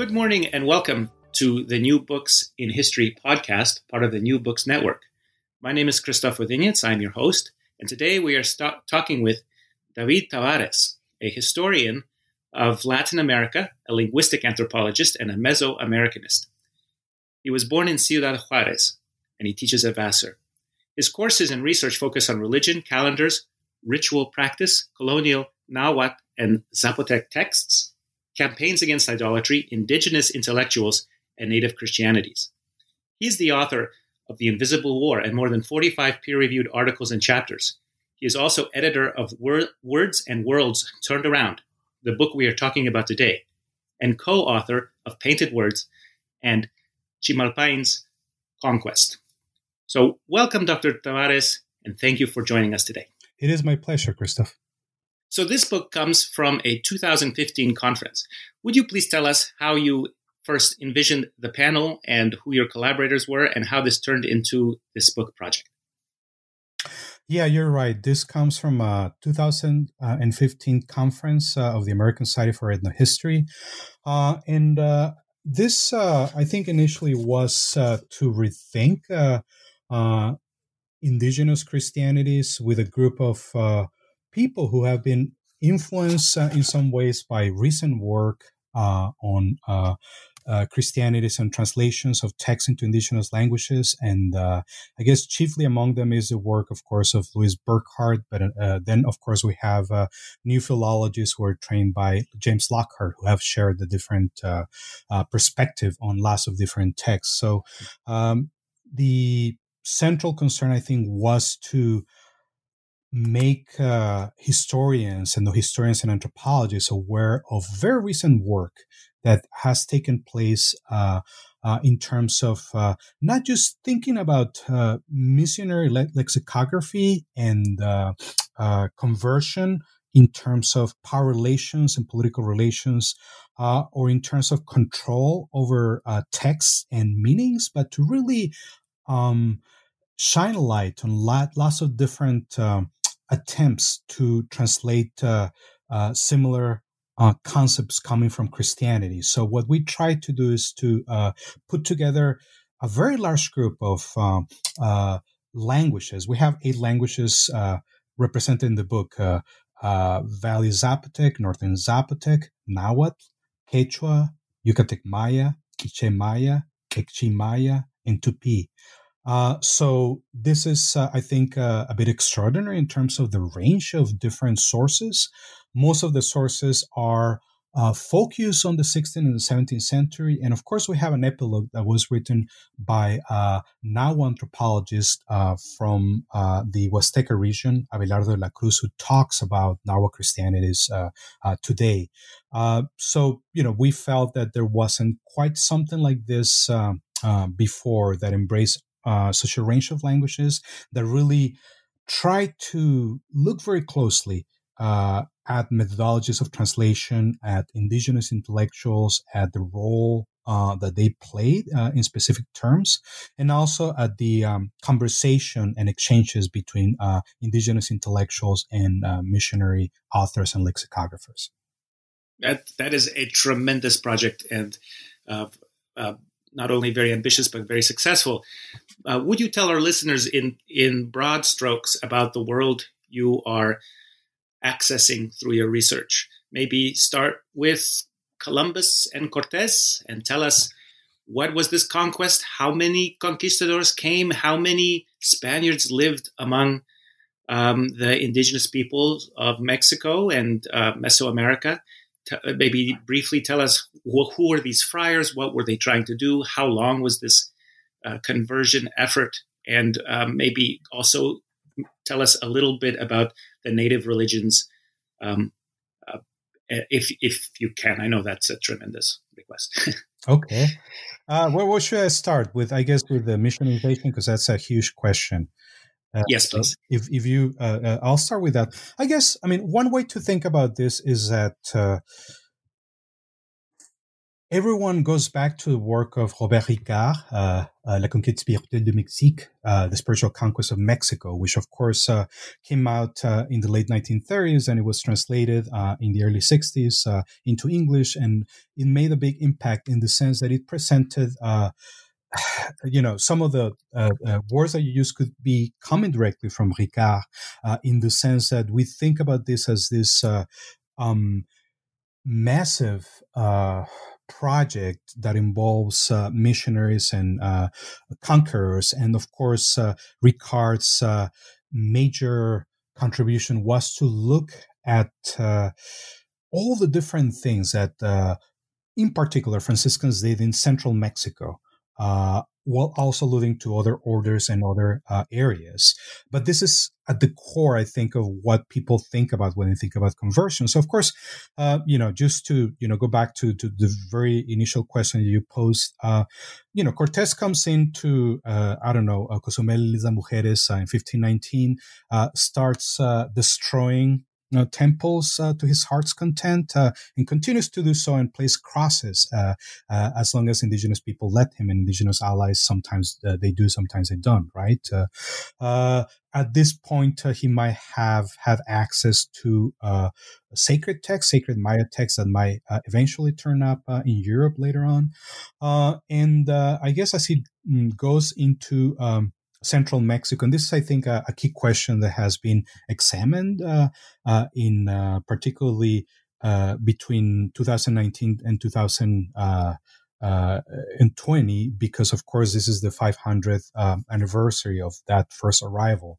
Good morning and welcome to the New Books in History podcast, part of the New Books Network. My name is Christoph Wodiniec. I'm your host, and today we are st- talking with David Tavares, a historian of Latin America, a linguistic anthropologist, and a Mesoamericanist. He was born in Ciudad Juarez, and he teaches at Vassar. His courses and research focus on religion, calendars, ritual practice, colonial Nahuatl and Zapotec texts, Campaigns Against Idolatry, Indigenous Intellectuals, and Native Christianities. He is the author of The Invisible War and more than 45 peer reviewed articles and chapters. He is also editor of Words and Worlds Turned Around, the book we are talking about today, and co author of Painted Words and Chimalpahin's Conquest. So, welcome, Dr. Tavares, and thank you for joining us today. It is my pleasure, Christoph. So this book comes from a 2015 conference. Would you please tell us how you first envisioned the panel and who your collaborators were and how this turned into this book project? Yeah, you're right. This comes from a 2015 conference uh, of the American Society for Ethnohistory. Uh, and uh, this, uh, I think, initially was uh, to rethink uh, indigenous Christianities with a group of people who have been influenced uh, in some ways by recent work uh, on uh, uh Christianities and translations of texts into indigenous languages. And uh, I guess chiefly among them is the work, of course, of Louis Burkhart. But uh, then, of course, we have new philologists who are trained by James Lockhart, who have shared the different perspective on lots of different texts. So um, the central concern, I think, was to make uh, historians and the historians and anthropologists aware of very recent work that has taken place uh, uh, in terms of uh, not just thinking about uh, missionary le- lexicography and uh, conversion in terms of power relations and political relations, or in terms of control over texts and meanings, but to really um, shine a light on lot, lots of different um, attempts to translate uh, uh, similar uh, concepts coming from Christianity. So what we try to do is to uh, put together a very large group of um, uh, languages. We have eight languages uh, represented in the book: Valley Zapotec, Northern Zapotec, Nahuatl, Quechua, Yucatec Maya, Quiche Maya, Kekchi Maya, and Tupi. Uh, so this is, uh, I think, uh, a bit extraordinary in terms of the range of different sources. Most of the sources are uh, focused on the 16th and the 17th century, and of course, we have an epilogue that was written by a now anthropologist uh, from uh, the Huasteca region, Abelardo de la Cruz, who talks about Nahua Christianities today. so, you know, we felt that there wasn't quite something like this. Uh, before that embrace uh, such a range of languages that really try to look very closely uh, at methodologies of translation, at indigenous intellectuals, at the role uh, that they played uh, in specific terms, and also at the um, conversation and exchanges between uh, indigenous intellectuals and uh, missionary authors and lexicographers. That that is a tremendous project, and uh, not only very ambitious but very successful. Uh, would you tell our listeners in in broad strokes about the world you are accessing through your research? Maybe start with Columbus and Cortez and tell us what was this conquest? How many conquistadors came? How many Spaniards lived among um, the indigenous peoples of Mexico and uh, Mesoamerica? T- maybe briefly tell us wh- who are these friars? What were they trying to do? How long was this uh, conversion effort? And um, maybe also tell us a little bit about the native religions, um, uh, if if you can. I know that's a tremendous request. okay. Uh, what should I start with? I guess with the missionization because that's a huge question. Uh, yes, please. If if you, uh, uh, I'll start with that. I guess I mean one way to think about this is that uh, everyone goes back to the work of Robert Ricard, uh, uh, La conquête spirituelle de Mexique, uh, the spiritual conquest of Mexico, which of course uh, came out uh, in the late 1930s and it was translated uh, in the early 60s into English, and it made a big impact in the sense that it presented. you know, some of the words that you use could be coming directly from Ricard, in the sense that we think about this as this um, massive project that involves uh, missionaries and uh, conquerors. And of course, uh, Ricard's uh, major contribution was to look at uh, all the different things that, uh, in particular, Franciscans did in central Mexico while also alluding to other orders and other uh, areas. But this is at the core, I think, of what people think about when they think about conversion. So, of course, uh, you know, just to you know go back to, to the very initial question you posed, uh, you know, Cortés comes into uh, I don't know Cozumel Isla Mujeres uh, in 1519, uh, starts destroying know, temples uh, to his heart's content uh, and continues to do so and place crosses uh, uh as long as indigenous people let him and indigenous allies sometimes uh, they do sometimes they don't right? Uh, at this point he might have had access to sacred texts sacred maya texts that might eventually turn up in europe later on. And i guess as he mm, goes into um, central Mexico. And this is, I think, a, a key question that has been examined uh, uh, in uh, particularly between 2019 and 2020, uh, uh, because, of course, this is the 500th um, anniversary of that first arrival.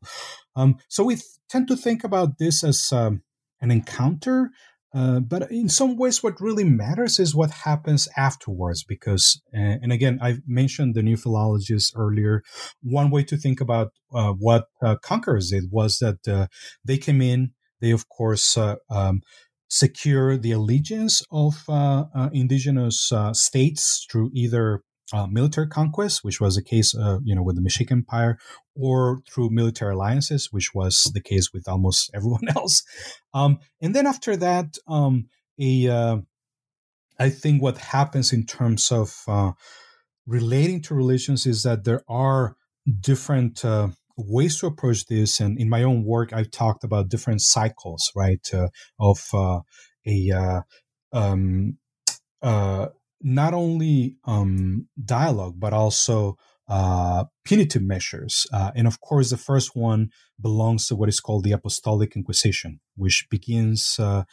Um, so we th- tend to think about this as um, an encounter uh, but in some ways, what really matters is what happens afterwards. Because, uh, and again, I mentioned the new philologists earlier. One way to think about uh, what uh, conquerors did was that uh, they came in, they, of course, um, secure the allegiance of indigenous states through either uh, military conquest, which was the case, uh, you know, with the Mexican Empire, or through military alliances, which was the case with almost everyone else. Um, and then after that, um, a uh, I think what happens in terms of uh, relating to religions is that there are different uh, ways to approach this. And in my own work, I've talked about different cycles, right, uh, of a um, not only um, dialogue but also uh, punitive measures. Uh, and of course, the first one belongs to what is called the Apostolic Inquisition, which begins uh,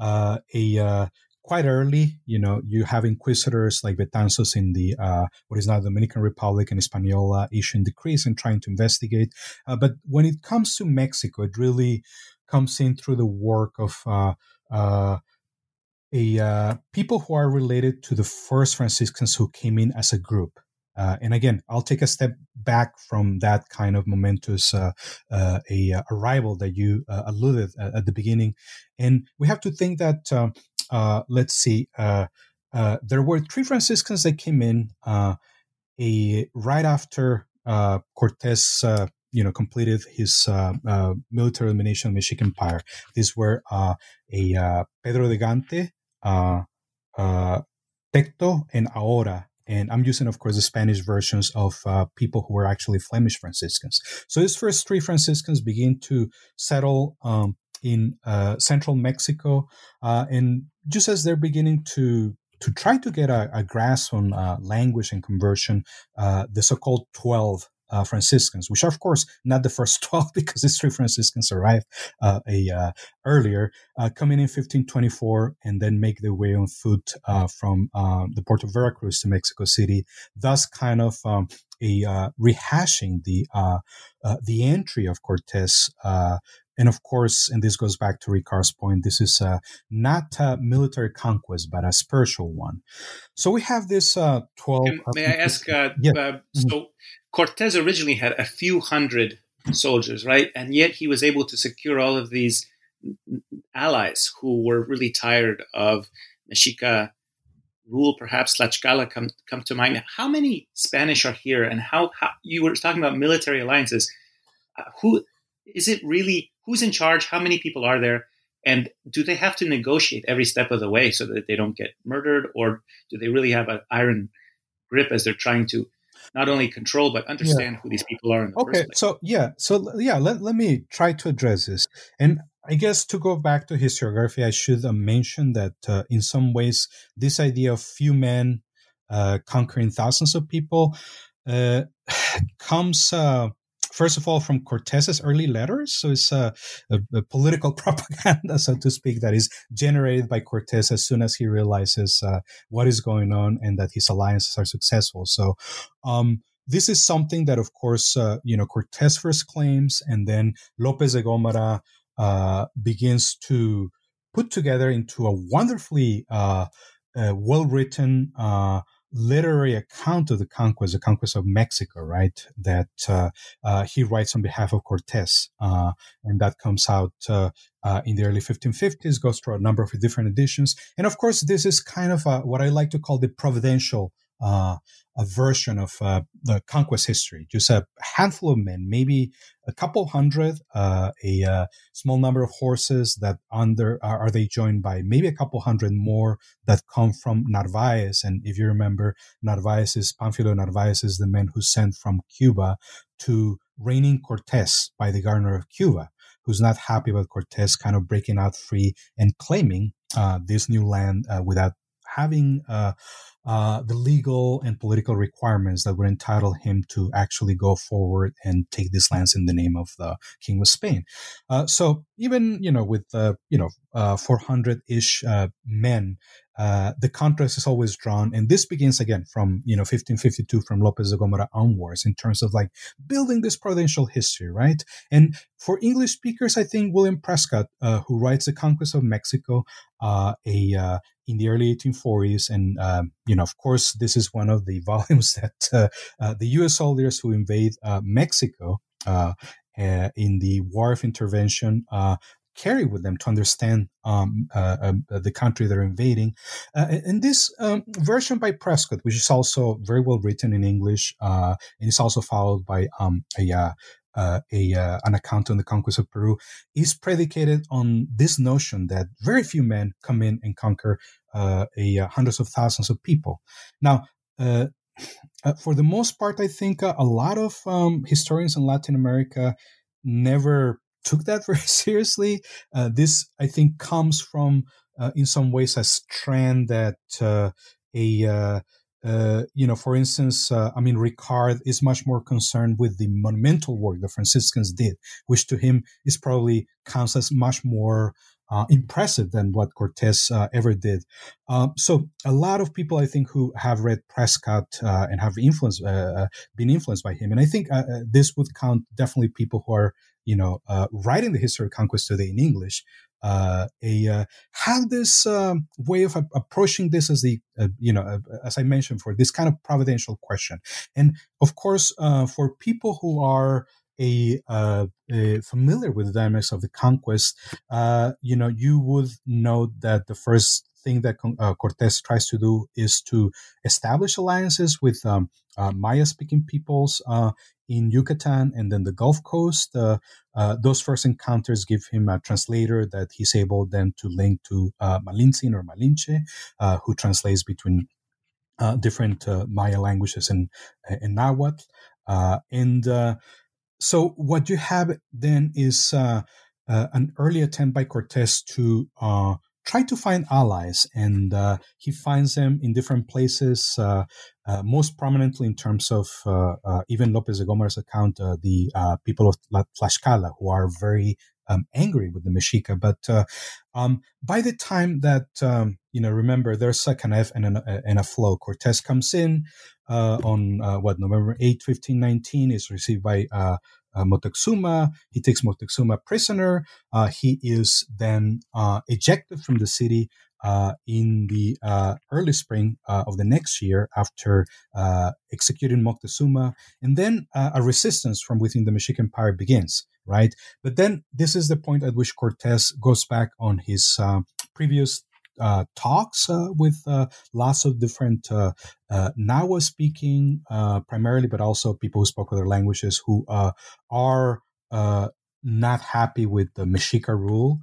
uh a uh, quite early. You know, you have inquisitors like Betanzos in the uh, what is now the Dominican Republic and Hispaniola issuing decrees and trying to investigate. but when it comes to Mexico, it really comes in through the work of a uh, people who are related to the first Franciscans who came in as a group. Uh, and again, I'll take a step back from that kind of momentous uh, uh a uh, arrival that you uh, alluded at, at, the beginning, and we have to think that um, let's see, there were three Franciscans that came in a right after Cortes you know completed his uh, uh, military elimination of the Mexican Empire. These were uh, a Pedro de Gante, uh, uh, Tecto and Ahora. And I'm using, of course, the Spanish versions of uh, people who were actually Flemish Franciscans. So these first three Franciscans begin to settle um, in uh, central Mexico. Uh, and just as they're beginning to to try to get a, a grasp on uh, language and conversion, uh, the so-called 12 uh, Franciscans, which are of course not the first 12 because these three Franciscans arrived uh, a uh, earlier, uh, coming in 1524 and then make their way on foot uh, from um, the port of Veracruz to Mexico City, thus kind of um, a uh, rehashing the the entry of Cortes and of course, and this goes back to Ricard's point, this is uh, not a military conquest, but a spiritual one. So we have this uh, 12. may I ask? Uh, yeah. Uh, mm-hmm. So Cortez originally had a few hundred soldiers, right? And yet he was able to secure all of these allies who were really tired of Mexica rule. Perhaps Tlaxcala come come to mind. How many Spanish are here, and how, how you were talking about military alliances? Uh, who is it really? Who's in charge? How many people are there? And do they have to negotiate every step of the way so that they don't get murdered, or do they really have an iron grip as they're trying to not only control but understand yeah. who these people are? okay, so yeah, so yeah, let, let me try to address this. And I guess to go back to historiography, I should uh, mention that uh, in some ways, this idea of few men uh, conquering thousands of people uh, comes uh, first of all from Cortez's early letters. So it's a, a, a, political propaganda, so to speak, that is generated by Cortez as soon as he realizes uh, what is going on and that his alliances are successful. So. Um, this is something that, of course, uh, you know, Cortez first claims, and then Lopez de Gomara uh, begins to put together into a wonderfully uh, uh, well written uh, literary account of the conquest, the conquest of Mexico, right? That uh, uh, he writes on behalf of Cortes, uh, and that comes out uh, uh, in the early 1550s. Goes through a number of different editions, and of course, this is kind of a, what I like to call the providential uh, a version of uh, the conquest history. Just a handful of men, maybe a couple hundred, uh, a uh, small number of horses that under are, they joined by maybe a couple hundred more that come from Narvaez. And if you remember, Narvaez is Pánfilo Narvaez is the man who sent from Cuba to reigning Cortés by the governor of Cuba, who's not happy about Cortés kind of breaking out free and claiming uh, this new land uh, without having uh, uh, the legal and political requirements that would entitle him to actually go forward and take these lands in the name of the King of Spain. Uh, so even you know with uh, you know 400 ish uh, men. Uh, the contrast is always drawn, and this begins again from you know 1552 from Lopez de Gomara onwards in terms of like building this providential history, right? And for English speakers, I think William Prescott, who writes the Conquest of Mexico, a in the early 1840s. And, um, you know, of course, this is one of the volumes that uh, uh, the U.S. soldiers who invade uh, Mexico uh, uh, in the war of intervention carry with them to understand um, um, the country they're invading. and this um, version by Prescott, which is also very well written in English, and it's also followed by um, a uh, a uh, an account on the conquest of Peru is predicated on this notion that very few men come in and conquer uh, a uh, hundreds of thousands of people. Now, uh, uh, for the most part, I think a lot of um, historians in Latin America never took that very seriously. this, I think, comes from, in some ways, a strand that a uh, you know, for instance, uh, I mean, Ricard is much more concerned with the monumental work the Franciscans did, which to him is probably counts as much more uh, impressive than what Cortes uh, ever did. Um, so, a lot of people, I think, who have read Prescott uh, and have influenced, been influenced by him, and I think this would count definitely people who are, you know, writing the history of conquest today in English uh, a uh, have this um, way of approaching this as the uh, you know uh, as I mentioned for this kind of providential question, and of course uh, for people who are a, uh, a, familiar with the dynamics of the conquest, you know you would know that the first thing that uh, Cortés tries to do is to establish alliances with um, uh, Maya speaking peoples uh, in Yucatan and then the Gulf Coast. Uh, uh, those first encounters give him a translator that he's able then to link to uh, Malintzin or Malinche, uh, who translates between uh, different uh, Maya languages and, and Nahuatl. and so what you have then is an early attempt by Cortes to try to find allies, and uh, he finds them in different places. Uh, uh, most prominently, in terms of uh, uh, even Lopez de Gomara's account, uh, the people of Tlaxcala, who are very um, angry with the Mexica. But um, by the time that um, you know, remember, there's a Canef and, and a flow. Cortes comes in on what November 8, 1519, is received by uh, Moctezuma. He takes Moctezuma prisoner. Uh, he is then uh, ejected from the city uh, in the uh, early spring uh, of the next year after executing Moctezuma. And then a resistance from within the Mexican Empire begins, right? But then this is the point at which Cortes goes back on his previous uh, talks uh, with uh, lots of different Nahua speaking, primarily, but also people who spoke other languages who are not happy with the Mexica rule.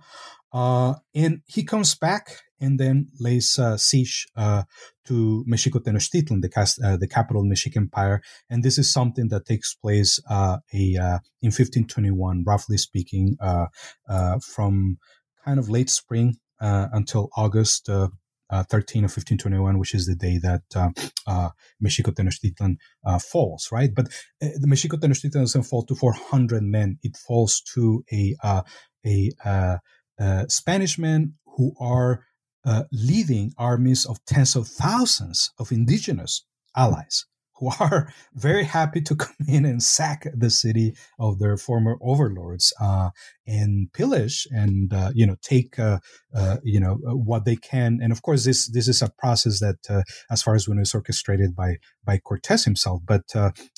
Uh, and he comes back and then lays uh, siege uh, to Mexico Tenochtitlan, the, cast, uh, the capital of the Mexican Empire. And this is something that takes place uh, a, uh, in 1521, roughly speaking, from kind of late spring until August. Uh, 13 of 1521, which is the day that uh, uh, Mexico Tenochtitlan uh, falls, right? But the Mexico Tenochtitlan doesn't fall to 400 men; it falls to a a uh, Spanish men who are uh, leading armies of tens of thousands of indigenous allies who are very happy to come in and sack the city of their former overlords uh, and pillage and uh, you know take uh, uh you know uh, what they can. And of course, this this is a process that, uh, as far as we know, is orchestrated by by Cortes himself. But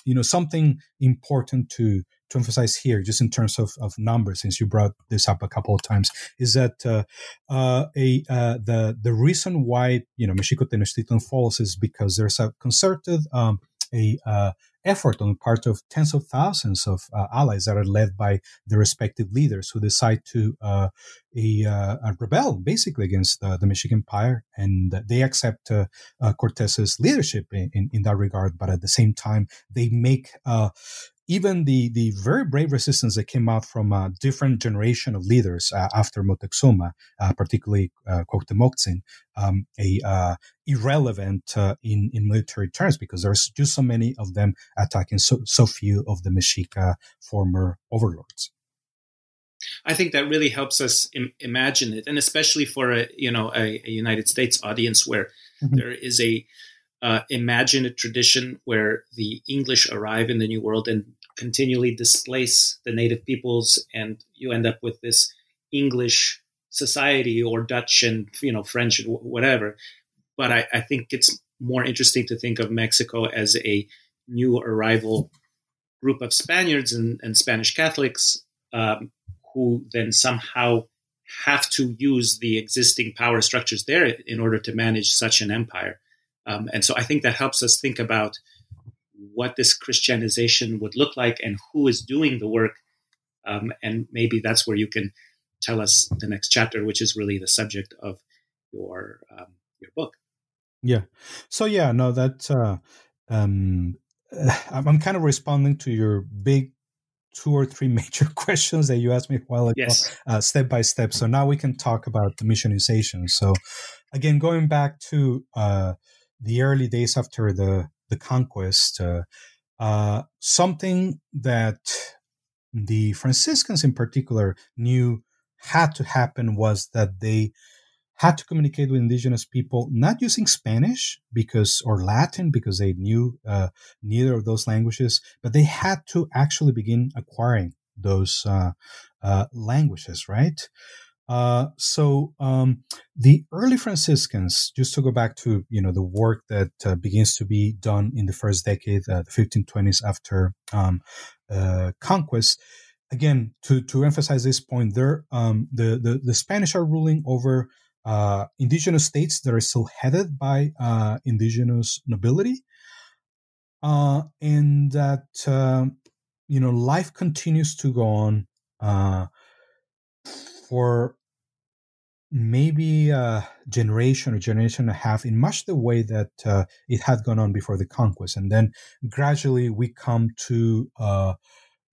you know something important to to emphasize here, just in terms of, of numbers, since you brought this up a couple of times, is that uh, uh, a uh, the the reason why you know Mexico Tenochtitlan falls is because there's a concerted um, a uh, effort on the part of tens of thousands of uh, allies that are led by the respective leaders who decide to uh, a, uh, rebel basically against the Mexican Empire, and they accept uh, uh, Cortez's leadership in, in, in, that regard. But at the same time, they make even the the very brave resistance that came out from a different generation of leaders uh, after Moctezuma, uh, particularly uh, Cuauhtemoc um, a uh, irrelevant uh, in in military terms because there's just so many of them attacking so so few of the Mexica former overlords. I think that really helps us Im- imagine it, and especially for a you know a, a United States audience where mm-hmm. there is a uh, imagine a tradition where the English arrive in the New World and continually displace the native peoples, and you end up with this English society or Dutch and you know French and whatever. But I, I think it's more interesting to think of Mexico as a new arrival group of Spaniards and, and Spanish Catholics um, who then somehow have to use the existing power structures there in order to manage such an empire. Um, and so I think that helps us think about what this Christianization would look like and who is doing the work. Um, and maybe that's where you can tell us the next chapter, which is really the subject of your um, your book. Yeah. So yeah, no, that uh, um, I'm kind of responding to your big two or three major questions that you asked me a while ago, yes. uh, step by step. So now we can talk about the missionization. So again, going back to uh, the early days after the the conquest, uh, uh, something that the Franciscans in particular knew had to happen was that they had to communicate with indigenous people not using Spanish because or Latin because they knew uh, neither of those languages, but they had to actually begin acquiring those uh, uh, languages, right? Uh, so um, the early Franciscans, just to go back to you know the work that uh, begins to be done in the first decade, uh, the 1520s after um, uh, conquest. Again, to to emphasize this point, there um, the, the the Spanish are ruling over uh, indigenous states that are still headed by uh, indigenous nobility, and that you know life continues to go on for maybe a generation or generation and a half in much the way that uh, it had gone on before the conquest. And then gradually we come to uh,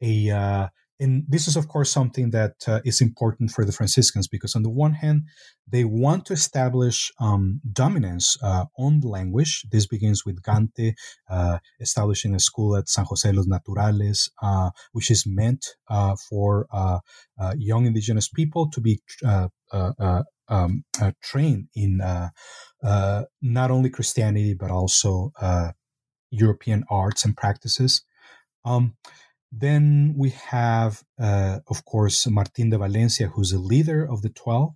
a, uh, and this is, of course, something that uh, is important for the Franciscans because, on the one hand, they want to establish um, dominance uh, on the language. This begins with Gante uh, establishing a school at San Jose los Naturales, uh, which is meant uh, for uh, young indigenous people to be um, trained in not only Christianity but also European arts and practices. Um, then we have, uh, of course, Martin de Valencia, who's a leader of the 12.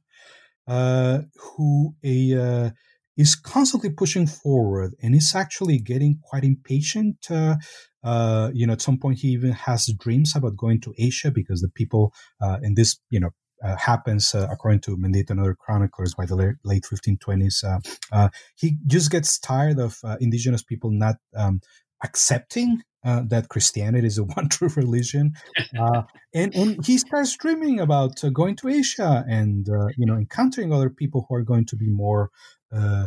who a is constantly pushing forward and is actually getting quite impatient. Uh, uh, you know, at some point he even has dreams about going to Asia because the people uh, in this, you know, uh, happens uh, according to Mendieta and other chroniclers by the late, late 1520s. Uh, he just gets tired of indigenous people not um, accepting uh, that Christianity is the one true religion, uh, and and he starts dreaming about uh, going to Asia and you know encountering other people who are going to be more uh,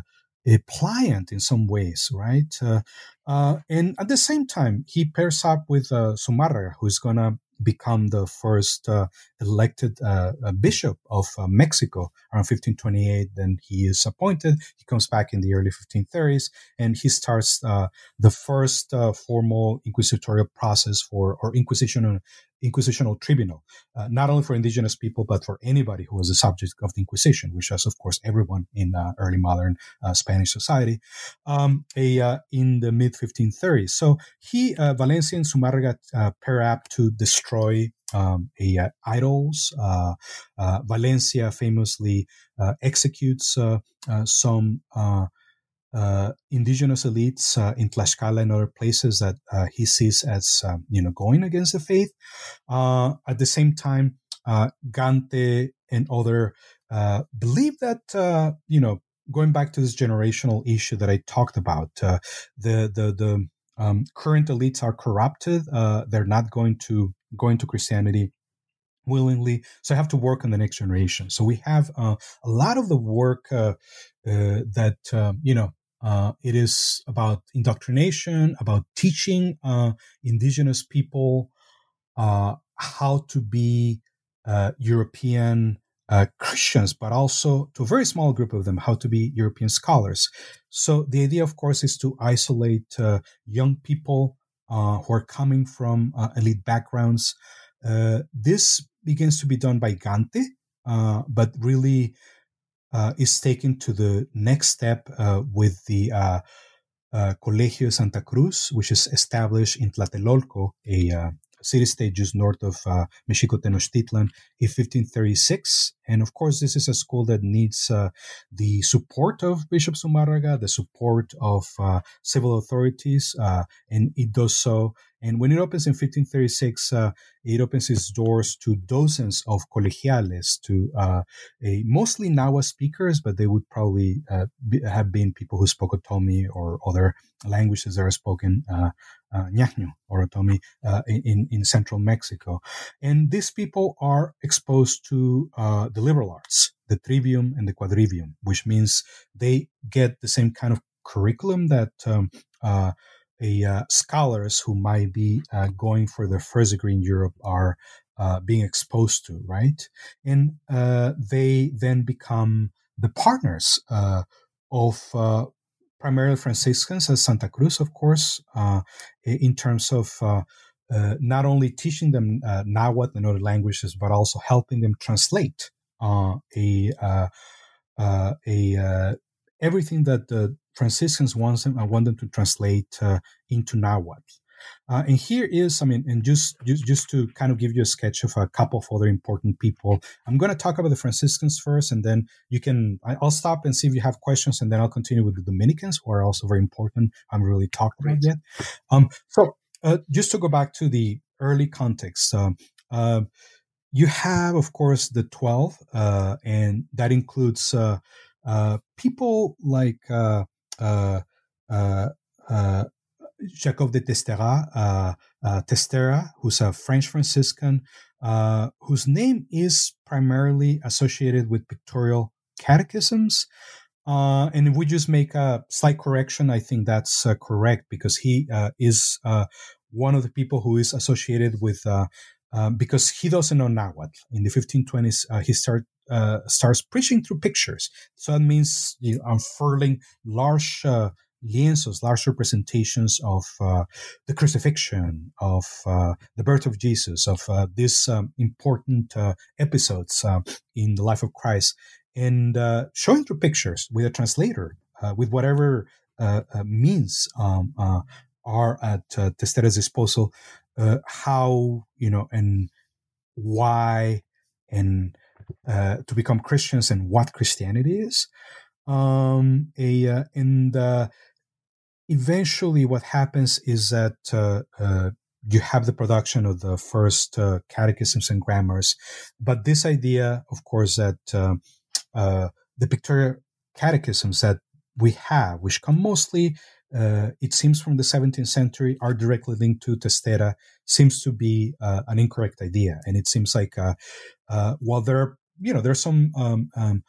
pliant in some ways, right? Uh, uh, and at the same time, he pairs up with uh, Zumárraga, who's going to become the first uh, elected uh, bishop of uh, Mexico around 1528. Then he is appointed. He comes back in the early 1530s, and he starts uh, the first uh, formal inquisitorial process for or inquisition inquisitional tribunal, uh, not only for indigenous people, but for anybody who was the subject of the Inquisition, which was, of course, everyone in uh, early modern uh, Spanish society, um, a, uh, in the mid 1530s. So he, Valencia and Zumárraga pair up to destroy um, a, uh, idols. Uh, uh, Valencia famously executes some indigenous elites in Tlaxcala and other places that he sees as um, you know going against the faith. at the same time, Gante and other believe that you know going back to this generational issue that I talked about, uh, the the the um, current elites are corrupted. Uh, they're not going to go to Christianity willingly. So I have to work on the next generation. So we have uh, a lot of the work uh, uh, that um, you know. Uh, it is about indoctrination, about teaching uh, indigenous people how to be European uh, Christians, but also to a very small group of them, how to be European scholars. So the idea, of course, is to isolate uh, young people uh, who are coming from uh, elite backgrounds. Uh, this begins to be done by Gante, uh, but really is taken to the next step with the Colegio Santa Cruz, which is established in Tlatelolco, a city state just north of uh, Mexico Tenochtitlan in 1536. And of course, this is a school that needs uh, the support of Bishop Zumárraga, the support of uh, civil authorities, uh, and it does so. And when it opens in 1536, uh, it opens its doors to dozens of colegiales, to uh, a, mostly Nahua speakers, but they would probably be, have been people who spoke Otomi or other languages that are spoken uh, Ñañu or Otomi uh, in, in central Mexico. And these people are exposed to uh, the liberal arts, the trivium and the quadrivium, which means they get the same kind of curriculum that um, uh, a, uh, scholars who might be uh, going for their first degree in Europe are uh, being exposed to, right? And they then become the partners of primarily Franciscans at Santa Cruz, of course, uh, in terms of uh, uh, not only teaching them uh, Nahuatl and other languages, but also helping them translate uh, a uh, a everything that the Franciscans want them want them to translate into Nahuatl. Uh, and here is, I mean, and just, just just to kind of give you a sketch of a couple of other important people. I'm going to talk about the Franciscans first, and then you can. I'll stop and see if you have questions, and then I'll continue with the Dominicans, who are also very important. I'm really talked about yet. Um, so uh, just to go back to the early context, um, uh, you have, of course, the twelve, uh, and that includes uh, uh, people like. Jacob de Testera, uh, uh, Testera, who's a French Franciscan, uh, whose name is primarily associated with pictorial catechisms. Uh, and if we just make a slight correction, I think that's uh, correct because he uh, is one of the people who is associated with, because he doesn't know Nahuatl. In the 1520s, he start, starts preaching through pictures. So that means you know, unfurling large lienzos, large representations of uh, the crucifixion, of uh, the birth of Jesus, of uh, these um, important uh, episodes uh, in the life of Christ, and uh, showing through pictures with a translator, with whatever means um, are at Testera's disposal, how, you know, and why and uh, to become Christians and what Christianity is. Um, a uh, and uh, eventually, what happens is that uh, uh, you have the production of the first uh, catechisms and grammars, but this idea, of course, that the pictorial catechisms that we have, which come mostly uh, it seems from the 17th century are directly linked to Testera seems to be uh, an incorrect idea. And it seems like uh, uh while there are, you know, there's some um, um,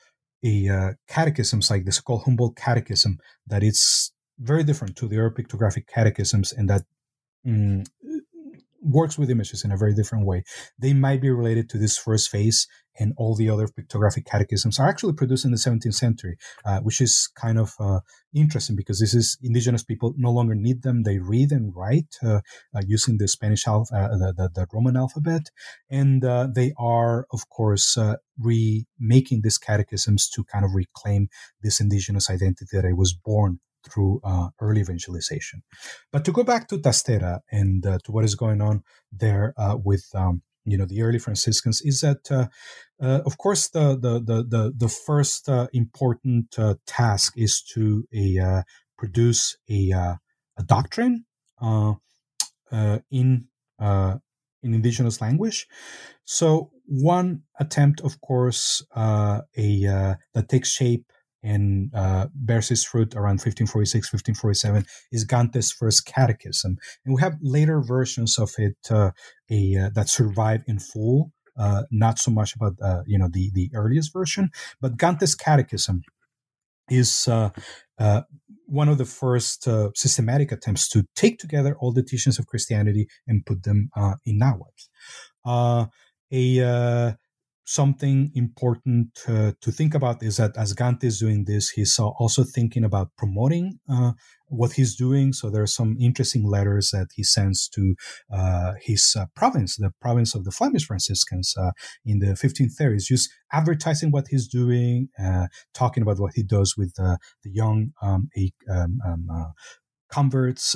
a uh, catechisms like the so-called Humboldt Catechism that it's very different to the other pictographic catechisms and that mm, works with images in a very different way. They might be related to this first phase, and all the other pictographic catechisms are actually produced in the 17th century, uh, which is kind of uh, interesting because this is indigenous people no longer need them. They read and write uh, uh using the Spanish alpha, uh, the, the, the, Roman alphabet, and uh, they are, of course, remaking these catechisms to kind of reclaim this indigenous identity that I was born through uh, early evangelization. But to go back to Testera and uh, to what is going on there uh, with um, you know the early Franciscans is that uh, uh, of course the the the the, the first uh, important task is to a produce a a doctrine in in indigenous language. So one attempt, of course, a that takes shape and uh, bears its fruit around 1546, 1547, is Gante's first catechism. And we have later versions of it uh, a, uh, that survive in full, uh, not so much about uh, you know the, the earliest version, but Gante's catechism is uh, one of the first systematic attempts to take together all the teachings of Christianity and put them in Nahuatl. a something important to think about is that as Gante is doing this, he's also thinking about promoting uh, what he's doing. So there are some interesting letters that he sends to uh, his uh, province, the province of the Flemish Franciscans uh, in the 1530s, just advertising what he's doing, uh, talking about what he does with the young um, um, um, converts.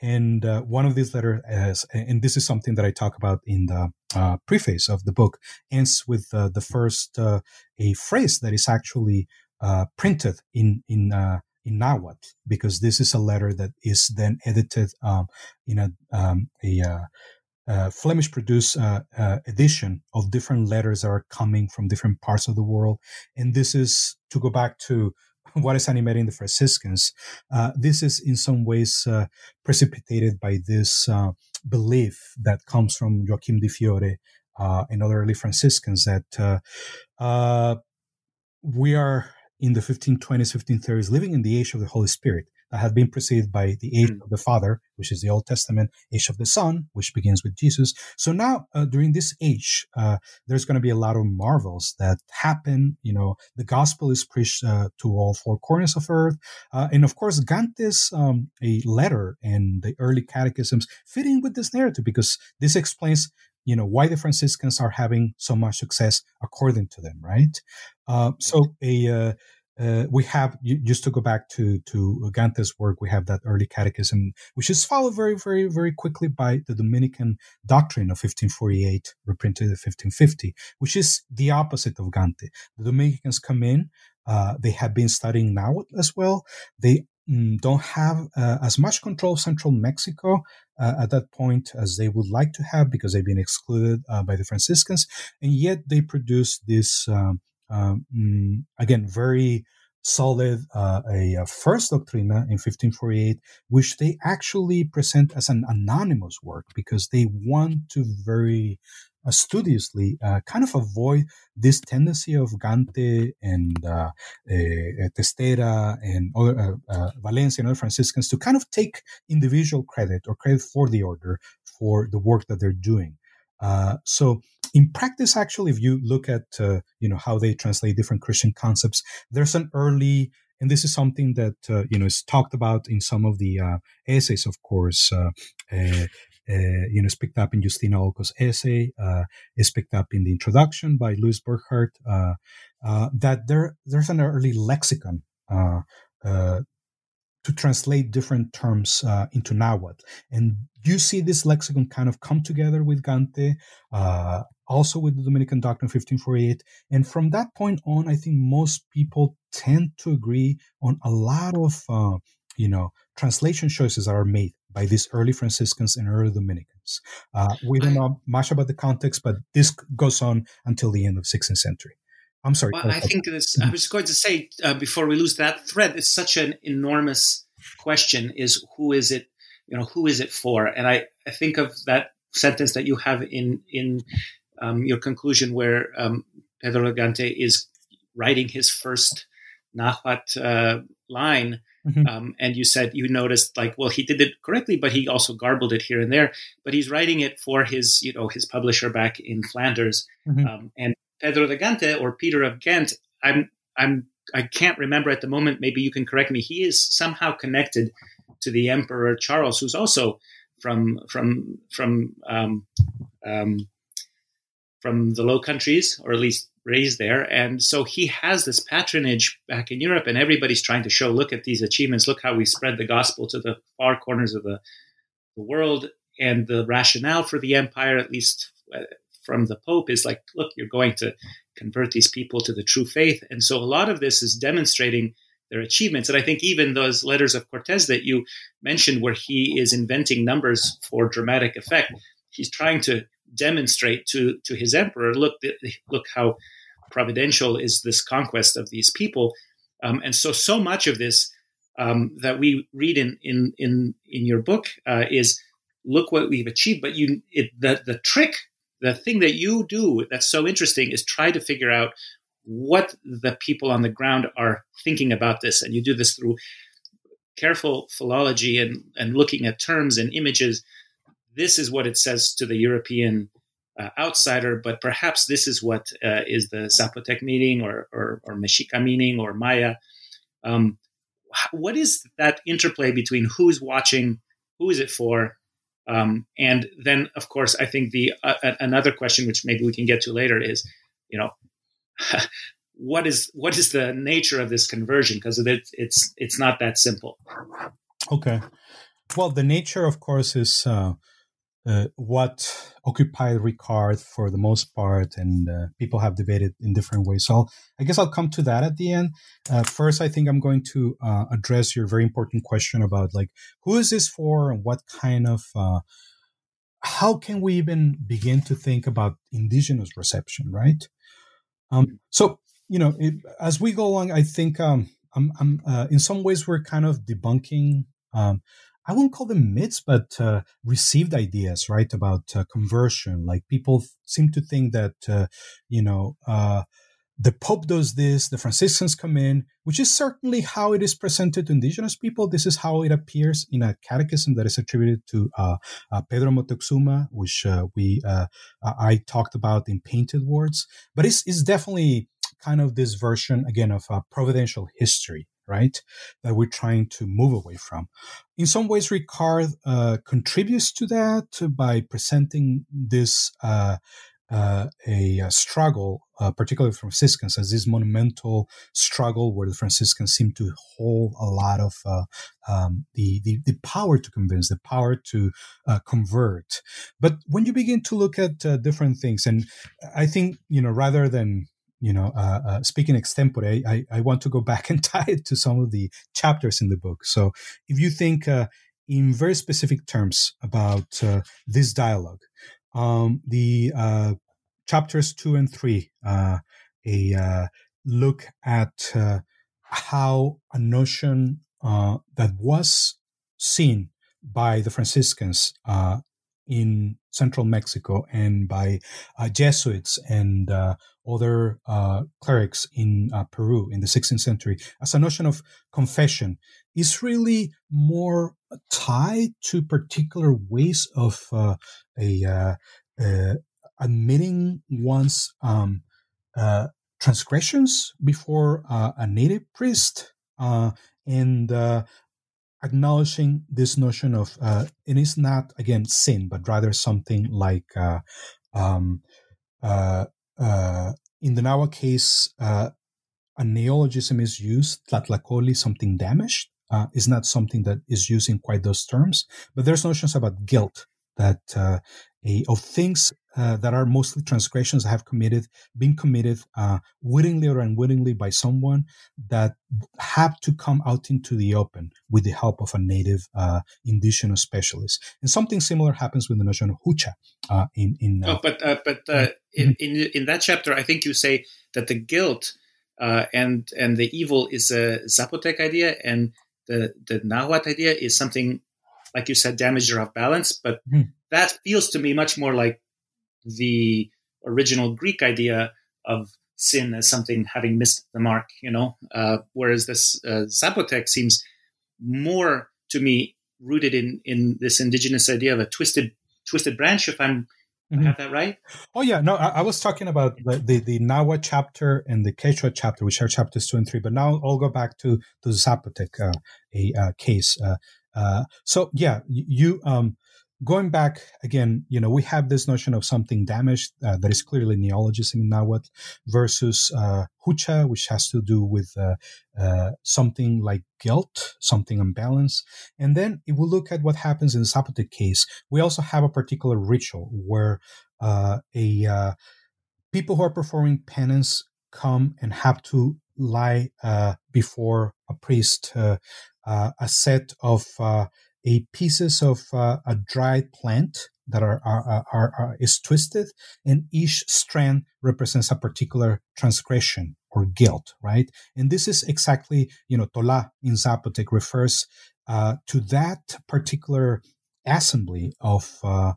And one of these letters, and this is something that I talk about in the uh, preface of the book, ends with uh, the first uh, a phrase that is actually uh, printed in in in Nahuatl, because this is a letter that is then edited um, in a um, a uh, Flemish produced uh, uh, edition of different letters that are coming from different parts of the world. And this is to go back to what is animating the Franciscans. Uh, this is in some ways uh, precipitated by this uh, belief that comes from Joachim de Fiore uh, and other early Franciscans that uh, uh, we are in the 1520s, 1530s living in the age of the Holy Spirit that had been preceded by the age mm. of the Father, which is the Old Testament, age of the Son, which begins with Jesus. So now, uh, during this age, uh, there's going to be a lot of marvels that happen. You know, the gospel is preached uh, to all four corners of earth, uh, and of course, Gante's um, a letter and the early catechisms fit in with this narrative because this explains you know why the franciscans are having so much success according to them right uh, so a uh, uh, we have just to go back to to Gante's work. We have that early catechism, which is followed very, very, very quickly by the Dominican doctrine of 1548, reprinted in 1550, which is the opposite of Gante. The Dominicans come in; uh, they have been studying now as well. They mm, don't have uh, as much control of central Mexico uh, at that point as they would like to have because they've been excluded uh, by the Franciscans, and yet they produce this. Um, um, mm, again, very solid uh, a, a, first doctrina in 1548, which they actually present as an anonymous work because they want to very uh, studiously uh, kind of avoid this tendency of Gante and uh, eh, Testera and other, uh, uh, Valencia and other Franciscans to kind of take individual credit or credit for the order for the work that they're doing. so in practice, actually, if you look at uh, you know how they translate different Christian concepts, there's an early and this is something that uh, you know is talked about in some of the uh, essays, of course. Uh, uh, uh you know, it's picked up in Justyna Olko's essay. it's picked up in the introduction by Louis Burkhart. that there there's an early lexicon to translate different terms uh, into Nahuatl. And you see this lexicon kind of come together with Gante, uh, also with the Dominican Doctrine 1548. And from that point on, I think most people tend to agree on a lot of, uh, you know, translation choices that are made by these early Franciscans and early Dominicans. Uh, we don't know much about the context, but this goes on until the end of 16th century. I'm sorry. Well, I think this. I was going to say uh, before we lose that thread. It's such an enormous question: is who is it? You know, who is it for? And I, I think of that sentence that you have in in um, your conclusion, where um, Pedro Gante is writing his first Nahuatl uh, line. Mm-hmm. Um, and you said you noticed like well he did it correctly but he also garbled it here and there but he's writing it for his you know his publisher back in flanders mm-hmm. um, and Pedro de Gante or Peter of Ghent, I'm I'm I can't remember at the moment. Maybe you can correct me. He is somehow connected to the Emperor Charles, who's also from from from um, um, from the Low Countries, or at least raised there. And so he has this patronage back in Europe, and everybody's trying to show, look at these achievements, look how we spread the gospel to the far corners of the, the world, and the rationale for the empire, at least from the Pope is like, look, you're going to convert these people to the true faith. And so a lot of this is demonstrating their achievements. And I think even those letters of Cortez that you mentioned, where he is inventing numbers for dramatic effect, he's trying to demonstrate to, to his emperor, look, look how providential is this conquest of these people. Um, and so, so much of this um, that we read in, in, in, in your book uh, is look what we've achieved. But you, it, the, the trick the thing that you do that's so interesting is try to figure out what the people on the ground are thinking about this. And you do this through careful philology and, and looking at terms and images. This is what it says to the European uh, outsider, but perhaps this is what uh, is the Zapotec meaning or, or, or Mexica meaning or Maya. Um, what is that interplay between who's watching, who is it for, um, and then, of course, I think the uh, another question, which maybe we can get to later, is, you know, what is what is the nature of this conversion? Because it, it's it's not that simple. Okay, well, the nature, of course, is uh, uh, what occupied Ricard for the most part, and uh, people have debated in different ways. So I'll, I guess I'll come to that at the end. Uh, first, I think I'm going to uh, address your very important question about like who is this for and what kind of uh, how can we even begin to think about indigenous reception, right? Um, so you know, it, as we go along, I think um, I'm, I'm uh, in some ways we're kind of debunking um, I won't call them myths, but uh, received ideas, right, about uh, conversion. Like people seem to think that, uh, you know, uh, the Pope does this, the Franciscans come in, which is certainly how it is presented to indigenous people. This is how it appears in a catechism that is attributed to uh, uh, Pedro Moctezuma, which we I talked about in painted words. But it's, it's definitely kind of this version again of providential history right? That we're trying to move away from. In some ways, Ricard uh, contributes to that by presenting this uh, uh, a, a, struggle, uh, particularly Franciscans, as this monumental struggle where the Franciscans seem to hold a lot of uh, um, the, the, the power to convince, the power to uh, convert. But when you begin to look at different things, and I think you know, rather than you know, uh, uh, speaking extempore, I, I want to go back and tie it to some of the chapters in the book. So if you think uh, in very specific terms about uh, this dialogue, um, the uh, chapters two and three, uh, a look at how a notion that was seen by the Franciscans in central Mexico and by uh, Jesuits and uh, other uh, clerics in uh, Peru in the 16th century. As a notion of confession is really more tied to particular ways of uh, a admitting one's um, transgressions before a native priest and acknowledging this notion of uh, it is not again sin, but rather something like uh, um, uh, uh in the Nahua case, uh, a neologism is used, tlatlacolli, something damaged, uh, is not something that is used in quite those terms, but there's notions about guilt that of things uh, that are mostly transgressions that have committed, been committed uh, wittingly or unwittingly by someone that have to come out into the open with the help of a native uh, indigenous specialist. And something similar happens with the notion of hucha. Uh, in in oh, but uh, but uh, in, mm-hmm. in in that chapter, I think you say that the guilt and and the evil is a Zapotec idea, and the the Nahuatl idea is something like you said, damager off balance. But mm-hmm. that feels to me much more like the original Greek idea of sin as something having missed the mark, you know, uh, whereas this uh, Zapotec seems more to me rooted in in this indigenous idea of a twisted twisted branch. If I'm mm-hmm. I have that right? Oh yeah, no, I, I was talking about the, the the Nahua chapter and the Quechua chapter, which are chapters two and three. But now I'll go back to the Zapotec uh, a uh, case. Uh, uh, so yeah, you um, going back again, you know, we have this notion of something damaged uh, that is clearly neologism in Nahuatl versus uh, hucha, which has to do with uh, uh, something like guilt, something unbalanced. And then if we look at what happens in the Zapotec case, we also have a particular ritual where uh, a uh, people who are performing penance come and have to lie uh before a priest a set of a pieces of uh, a dried plant that are, are, are, are, is twisted and each strand represents a particular transgression or guilt right? And this is exactly you know tola in zapotec refers uh, to that particular assembly of uh,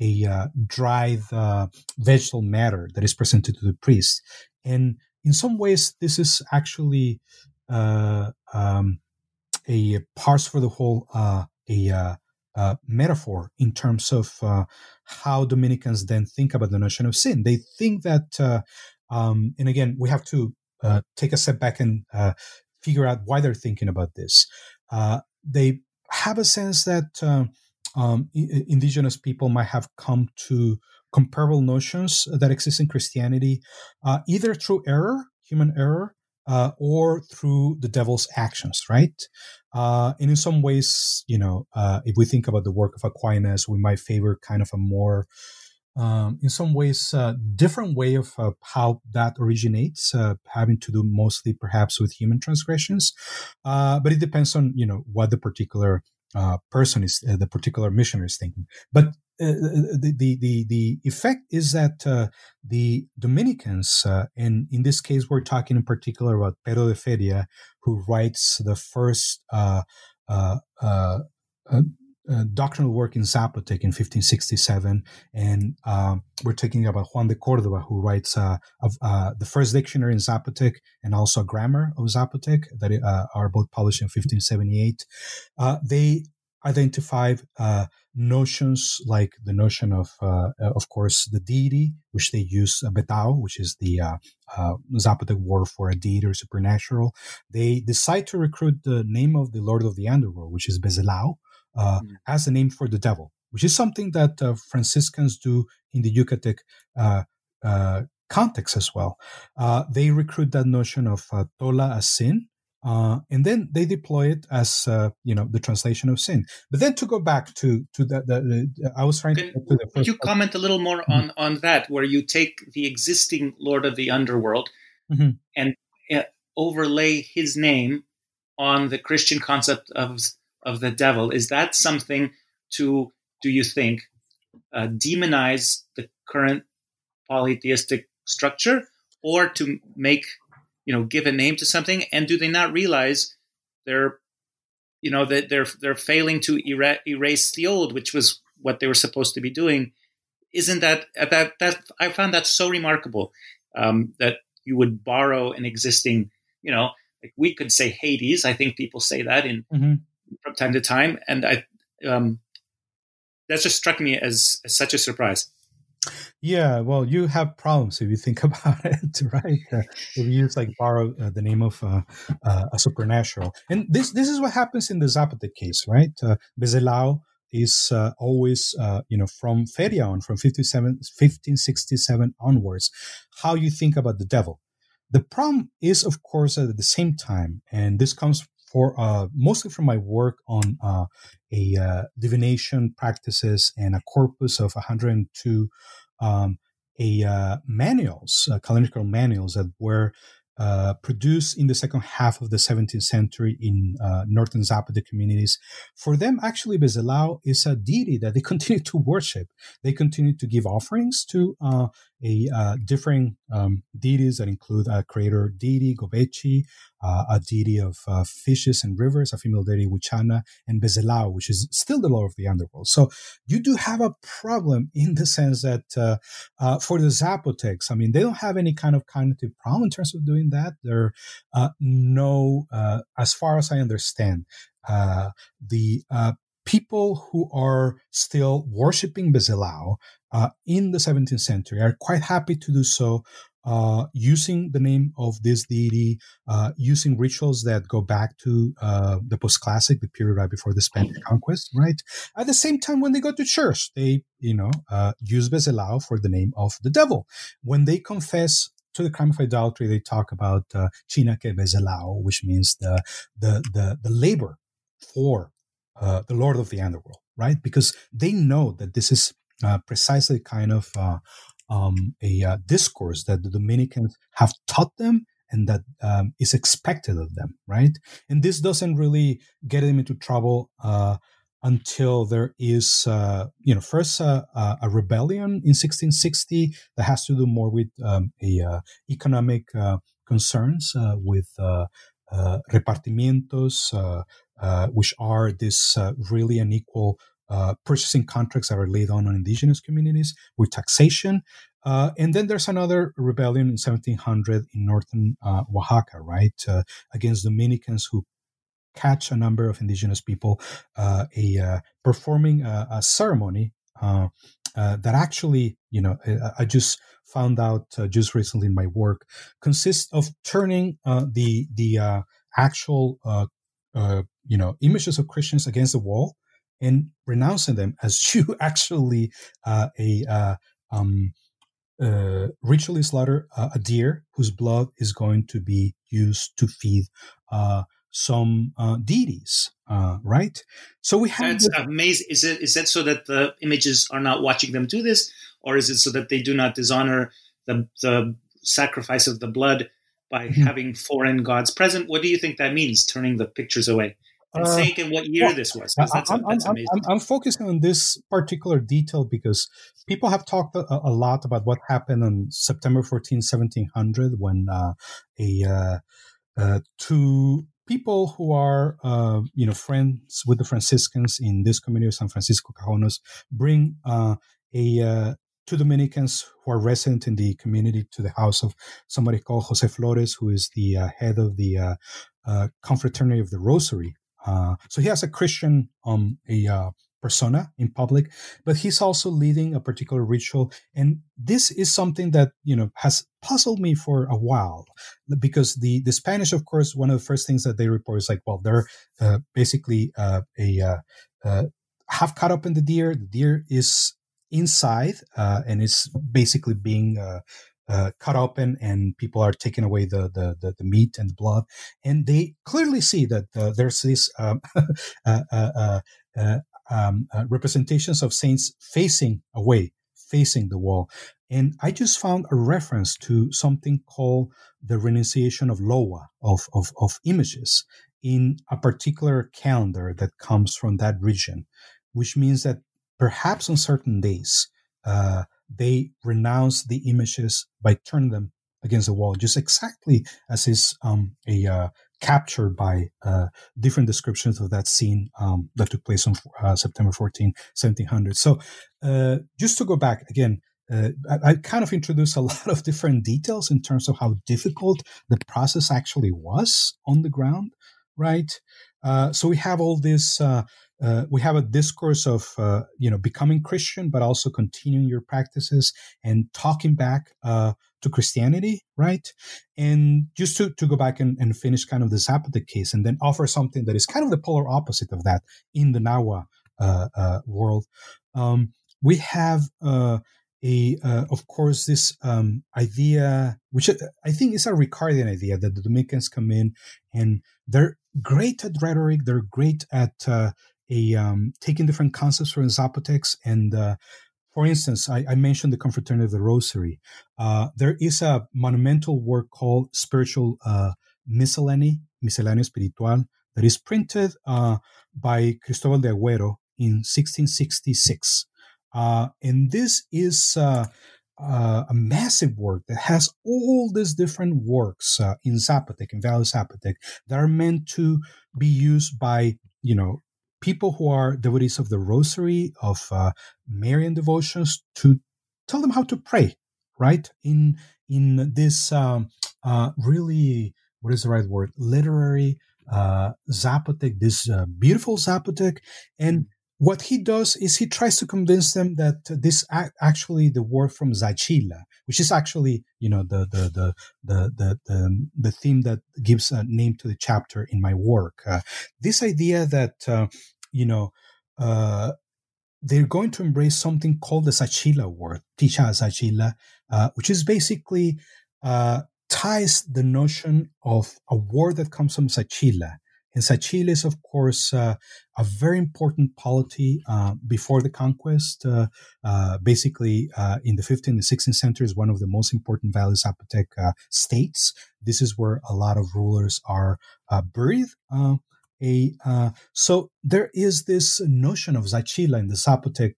a uh, dried uh, vegetal matter that is presented to the priest. And in some ways this is actually uh, um, a parse for the whole uh, a uh, uh, metaphor in terms of uh, how Dominicans then think about the notion of sin. They think that, uh, um, and again, we have to uh, take a step back and uh, figure out why they're thinking about this. they have a sense that um, indigenous people might have come to comparable notions that exist in Christianity, either through error, human error, uh, or through the devil's actions, right? Uh, and in some ways, you know, uh, if we think about the work of Aquinas, we might favor kind of a more, um, in some ways, uh, different way of how that originates, uh, having to do mostly perhaps with human transgressions. Uh, but it depends on, you know, what the particular person is, the particular missionary is thinking. But uh, uh, the, the, the, the effect is that uh, the Dominicans, uh, and in this case, we're talking in particular about Pedro de Feria, who writes the first uh, uh, doctrinal work in Zapotec in 1567, and um, we're talking about Juan de Cordova, who writes of, the first dictionary in Zapotec and also a grammar of Zapotec that are both published in 1578. they identify uh, notions like the notion of, uh, of course, the deity, which they use uh, betao, which is the uh, uh, Zapotec word for a deity or supernatural. They decide to recruit the name of the Lord of the Underworld, which is Bezelao, uh, mm. as a name for the devil, which is something that uh, Franciscans do in the Yucatec context as well. they recruit that notion of tola as sin, uh, and then they deploy it as uh, you know the translation of sin. But then to go back to to the, the, the I was trying Can, to, to the Could you part. comment a little more mm-hmm. on on that, where you take the existing Lord of the Underworld mm-hmm. and uh, overlay his name on the Christian concept of of the devil? Is that something to do you think uh, demonize the current polytheistic structure, or to make you know give a name to something and do they not realize they're you know that they're they're failing to er- erase the old which was what they were supposed to be doing isn't that that that i found that so remarkable um, that you would borrow an existing you know like we could say hades i think people say that in mm-hmm. from time to time and i um, that just struck me as, as such a surprise yeah, well, you have problems if you think about it, right? Uh, if you use like borrow uh, the name of uh, uh a supernatural, and this this is what happens in the Zapotec case, right? Uh, Bezelao is uh, always, you know, from Feria on, from 1567 onwards, how you think about the devil. The problem is, of course, at the same time, and this comes for uh, mostly from my work on uh, a uh, divination practices and a corpus of 102 um, a uh, manuals, uh, calendrical manuals that were uh, produced in the second half of the 17th century in northern Zapotec communities. For them, actually, Bezelao is a deity that they continue to worship. They continue to give offerings to a uh, different um, deities that include a creator deity, Gobechi, uh, a deity of uh, fishes and rivers, a female deity, Wichana, and Bezelao, which is still the lord of the underworld. So you do have a problem in the sense that uh, uh, for the Zapotecs, I mean, they don't have any kind of cognitive problem in terms of doing that. Uh, no, as far as I understand, the people who are still worshiping Bezelao uh, in the 17th century are quite happy to do so uh, using the name of this deity, uh, using rituals that go back to uh, the post-classic, the period right before the Spanish conquest, right? At the same time, when they go to church, they, you know, uh, use Bezelao for the name of the devil. When they confess to the crime of idolatry, they talk about uh, China que Bezelao, which means the, the, the, the labor for uh, the Lord of the Underworld, right? Because they know that this is uh, precisely kind of uh, um, a uh, discourse that the Dominicans have taught them and that um, is expected of them, right? And this doesn't really get them into trouble uh, until there is, uh, you know, first uh, a rebellion in 1660 that has to do more with um, a economic concerns with repartimientos, which are this really unequal uh, purchasing contracts that are laid on on indigenous communities with taxation. Uh, and then there's another rebellion in 1700 in northern uh, Oaxaca, right, uh, against Dominicans who catch a number of indigenous people uh, a uh, performing a, a ceremony that actually, you know, I, I just found out just recently in my work consists of turning the the actual you know images of Christians against the wall and renouncing them as you actually uh, a uh, um, uh, ritually slaughter a deer whose blood is going to be used to feed uh, some uh, deities, uh, right? So we have that's the- amazing. Is it is that so that the images are not watching them do this, or is it so that they do not dishonor the the sacrifice of the blood by mm-hmm. having foreign gods present? What do you think that means? Turning the pictures away and uh, what year well, this was. That's, I'm, that's amazing. I'm, I'm, focusing on this particular detail because people have talked a, a, lot about what happened on September 14, 1700, when uh, a uh, uh, two people who are uh, you know friends with the Franciscans in this community of San Francisco Cajonos bring uh, a two Dominicans who are resident in the community to the house of somebody called Jose Flores, who is the head of the Confraternity of the Rosary uh, so he has a Christian um, a uh, persona in public, but he's also leading a particular ritual, and this is something that you know has puzzled me for a while because the the Spanish, of course, one of the first things that they report is like, well, they're uh, basically uh, a uh, have caught up in the deer. The deer is inside and is basically being uh, cut open and people are taking away the, the, the, the, meat and the blood. And they clearly see that uh, there's these um, uh, uh, um, representations of saints facing away, facing the wall. And I just found a reference to something called the renunciation of Loa, of, of, of images, in a particular calendar that comes from that region, which means that perhaps on certain days, uh, they renounce the images by turning them against the wall, just exactly as is um, a uh, captured by uh, different descriptions of that scene um, that took place on uh, September 14, 1700. So, uh, just to go back again, uh, I, I, kind of introduced a lot of different details in terms of how difficult the process actually was on the ground, right? Uh, so we have all this uh, we have a discourse of uh, you know becoming Christian, but also continuing your practices and talking back uh, to Christianity, right? And just to, to go back and, and finish kind of the Zapotec case, and then offer something that is kind of the polar opposite of that in the Nahua uh, uh, world. Um, we have uh, a, of course, this um, idea, which I think is a Ricardian idea, that the Dominicans come in and they're great at rhetoric. They're great at uh, a um, taking different concepts from Zapotecs. And uh, for instance, I, I, mentioned the Confraternity of the Rosary. Uh, there is a monumental work called Spiritual uh, Miscellany, Misceláneo Espiritual, that is printed uh, by Cristobal de Agüero in 1666. Uh, and this is uh, a massive work that has all these different works uh, in Zapotec, in Valley Zapotec, that are meant to be used by, you know, people who are devotees of the Rosary, of uh, Marian devotions, to tell them how to pray, right? In in this um, uh, really, what is the right word? Literary uh, Zapotec, this uh, beautiful Zapotec, and what he does is he tries to convince them that this actually the word from Zaachila, which is actually you know the the the the the the, the theme that gives a name to the chapter in my work. Uh, this idea that uh, you know uh, they're going to embrace something called the Zaachila word, Ticha Zaachila, uh, which is basically uh, ties the notion of a word that comes from Zaachila and Sachil is, of course, uh, a very important polity uh, before the conquest. Uh, uh basically, uh, in the 15th and 16th centuries, one of the most important Valley Zapotec uh, states. This is where a lot of rulers are buried. a so there is this notion of Zaachila in the Zapotec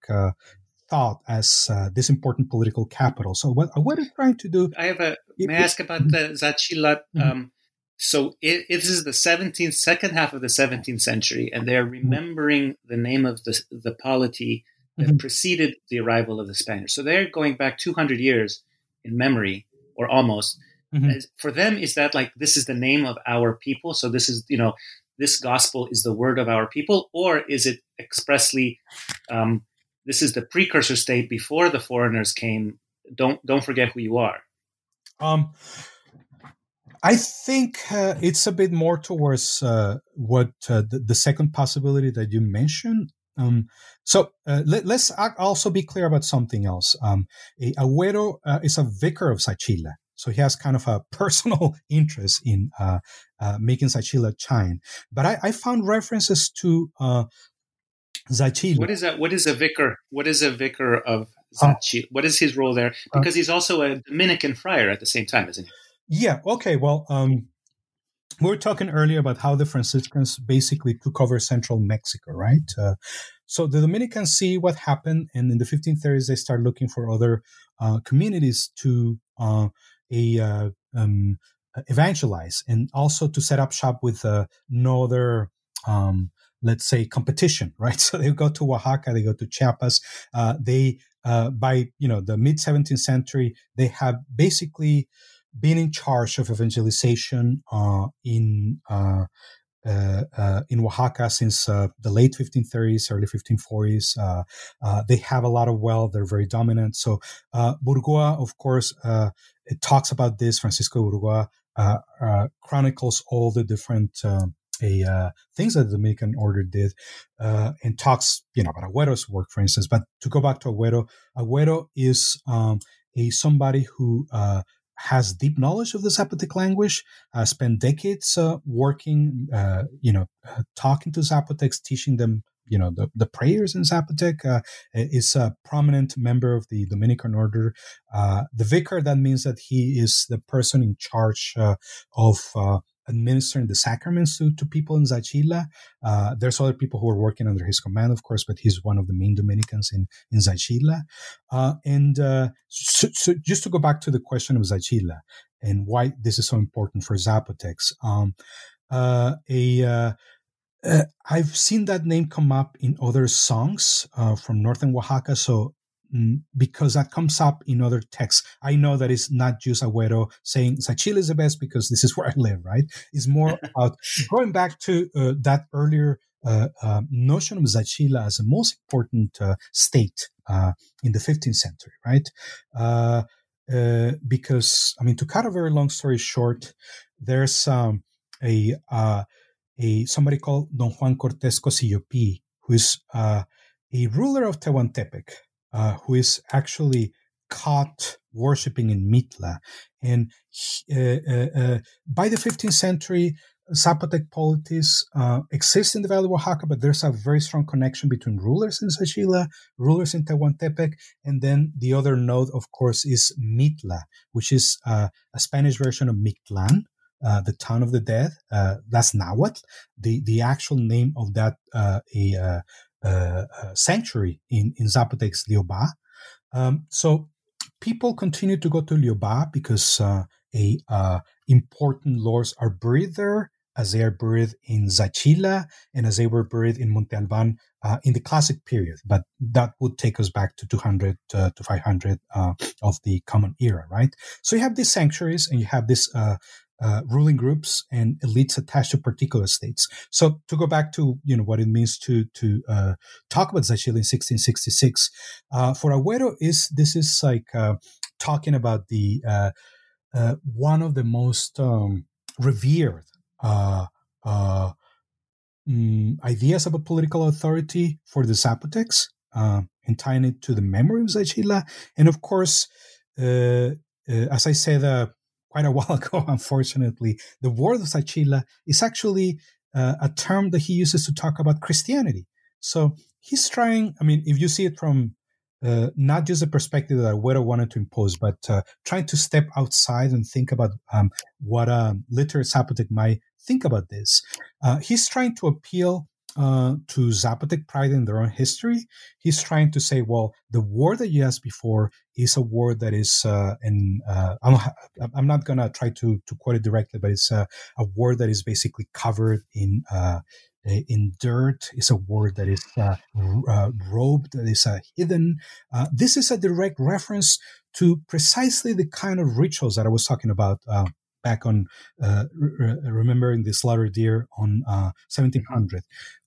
thought as uh, this important political capital. So what what is trying to do? I have a. May I ask about the Zaachila? Mm-hmm. Um, so it, it is the 17th, second half of the 17th century, and they're remembering the name of the, the polity that mm-hmm. preceded the arrival of the Spaniards. So they're going back 200 years in memory, or almost. Mm-hmm. For them, is that like this is the name of our people? So this is, you know, this gospel is the word of our people, or is it expressly um, this is the precursor state before the foreigners came? Don't don't forget who you are. Um, I think uh, it's a bit more towards uh, what uh, the, the, second possibility that you mentioned. Um, so uh, let, us also be clear about something else. Um, Agüero uh, is a vicar of Zaachila, so he has kind of a personal interest in uh, making Zaachila shine. But I, I, found references to Zaachila. What is that? What is a vicar? What is a vicar of Zaachila? what is his role there? Because he's also a Dominican friar at the same time, isn't he? Yeah. Okay. Well, um, we were talking earlier about how the Franciscans basically took over central Mexico, right? Uh, so the Dominicans see what happened, and in the 1530s they start looking for other uh, communities to uh, a uh, um, evangelize, and also to set up shop with uh, no other. Um, let's say competition, right? So they go to Oaxaca, they go to Chiapas. Uh, they by you know the mid 17th century, they have basically been in charge of evangelization uh, in uh, uh, uh in Oaxaca since uh, the late 1530s, early 1540s. Uh, they have a lot of wealth; they're very dominant. So Burgoa, of course, it talks about this. Francisco Burgoa chronicles all the different. a, things that the Dominican order did, and talks, you know, about Agüero's work, for instance. But to go back to Agüero, Agüero is um, a somebody who has deep knowledge of the Zapotec language, uh, spent decades uh, working, uh, you know, uh, talking to Zapotecs, teaching them, you know, the, the prayers in Zapotec, uh, is a prominent member of the Dominican order. Uh, the vicar, that means that he is the person in charge of administering the sacraments to, to people in Zaachila. Uh, there's other people who are working under his command, of course, but he's one of the main Dominicans in, in Zaachila. Uh, and uh, so, so, just to go back to the question of Zaachila and why this is so important for Zapotecs, um, uh, a uh, uh, I've seen that name come up in other songs from northern Oaxaca. So because that comes up in other texts. I know that it's not just Agüero saying Zaachila is the best because this is where I live, right? It's more about going back to uh, that earlier uh, uh, notion of Zaachila as the most important uh, state uh, in the 15th century, right? Uh, because, I mean, to cut a very long story short, there's um, a, a somebody called Don Juan Cortés Cosijopii, who is a ruler of Tehuantepec, uh, who is actually caught worshiping in Mitla. And uh, uh, by the 15th century, Zapotec polities uh, exist in the Valley of Oaxaca, but there's a very strong connection between rulers in Zaachila, rulers in Tehuantepec, and then the other node, of course, is Mitla, which is uh, a Spanish version of Mictlan, uh, the town of the dead. That's Nahuatl. The the actual name of that a, sanctuary in in Zapotec is Lioba. Um, so people continue to go to Lioba because a important lords are buried there as they are buried in Zaachila and as they were buried in Monte Alban uh, in the classic period. But that would take us back to 200 uh, to 500 uh, of the Common Era, right? So you have these sanctuaries and you have these uh, uh, ruling groups and elites attached to particular states. So to go back to you know what it means to to uh, talk about Zaachila in 1666, for Agüero is this is like talking about the one of the most um, revered uh, uh, mm, ideas about political authority for the Zapotecs uh, and tying it to the memory of Zaachila. And of course, uh, uh, as I said uh, quite a while ago, unfortunately, the word of Zaachila is actually a term that he uses to talk about Christianity. So he's trying, I mean, if you see it from uh, not just the perspective that Agüero wanted to impose, but uh, trying to step outside and think about um, what a literate Zapotec might think about this. Uh, he's trying to appeal uh, to Zapotec pride in their own history. He's trying to say, well, the war that you asked before is a war that is, uh, in, uh, I'm, I'm, not going to try to, to quote it directly, but it's a, a war that is basically covered in, uh, in dirt. It's a war that is uh, uh, robed, that is hidden. this is a direct reference to precisely the kind of rituals that I was talking about back on uh, re- remembering the slaughtered deer on uh, 1700.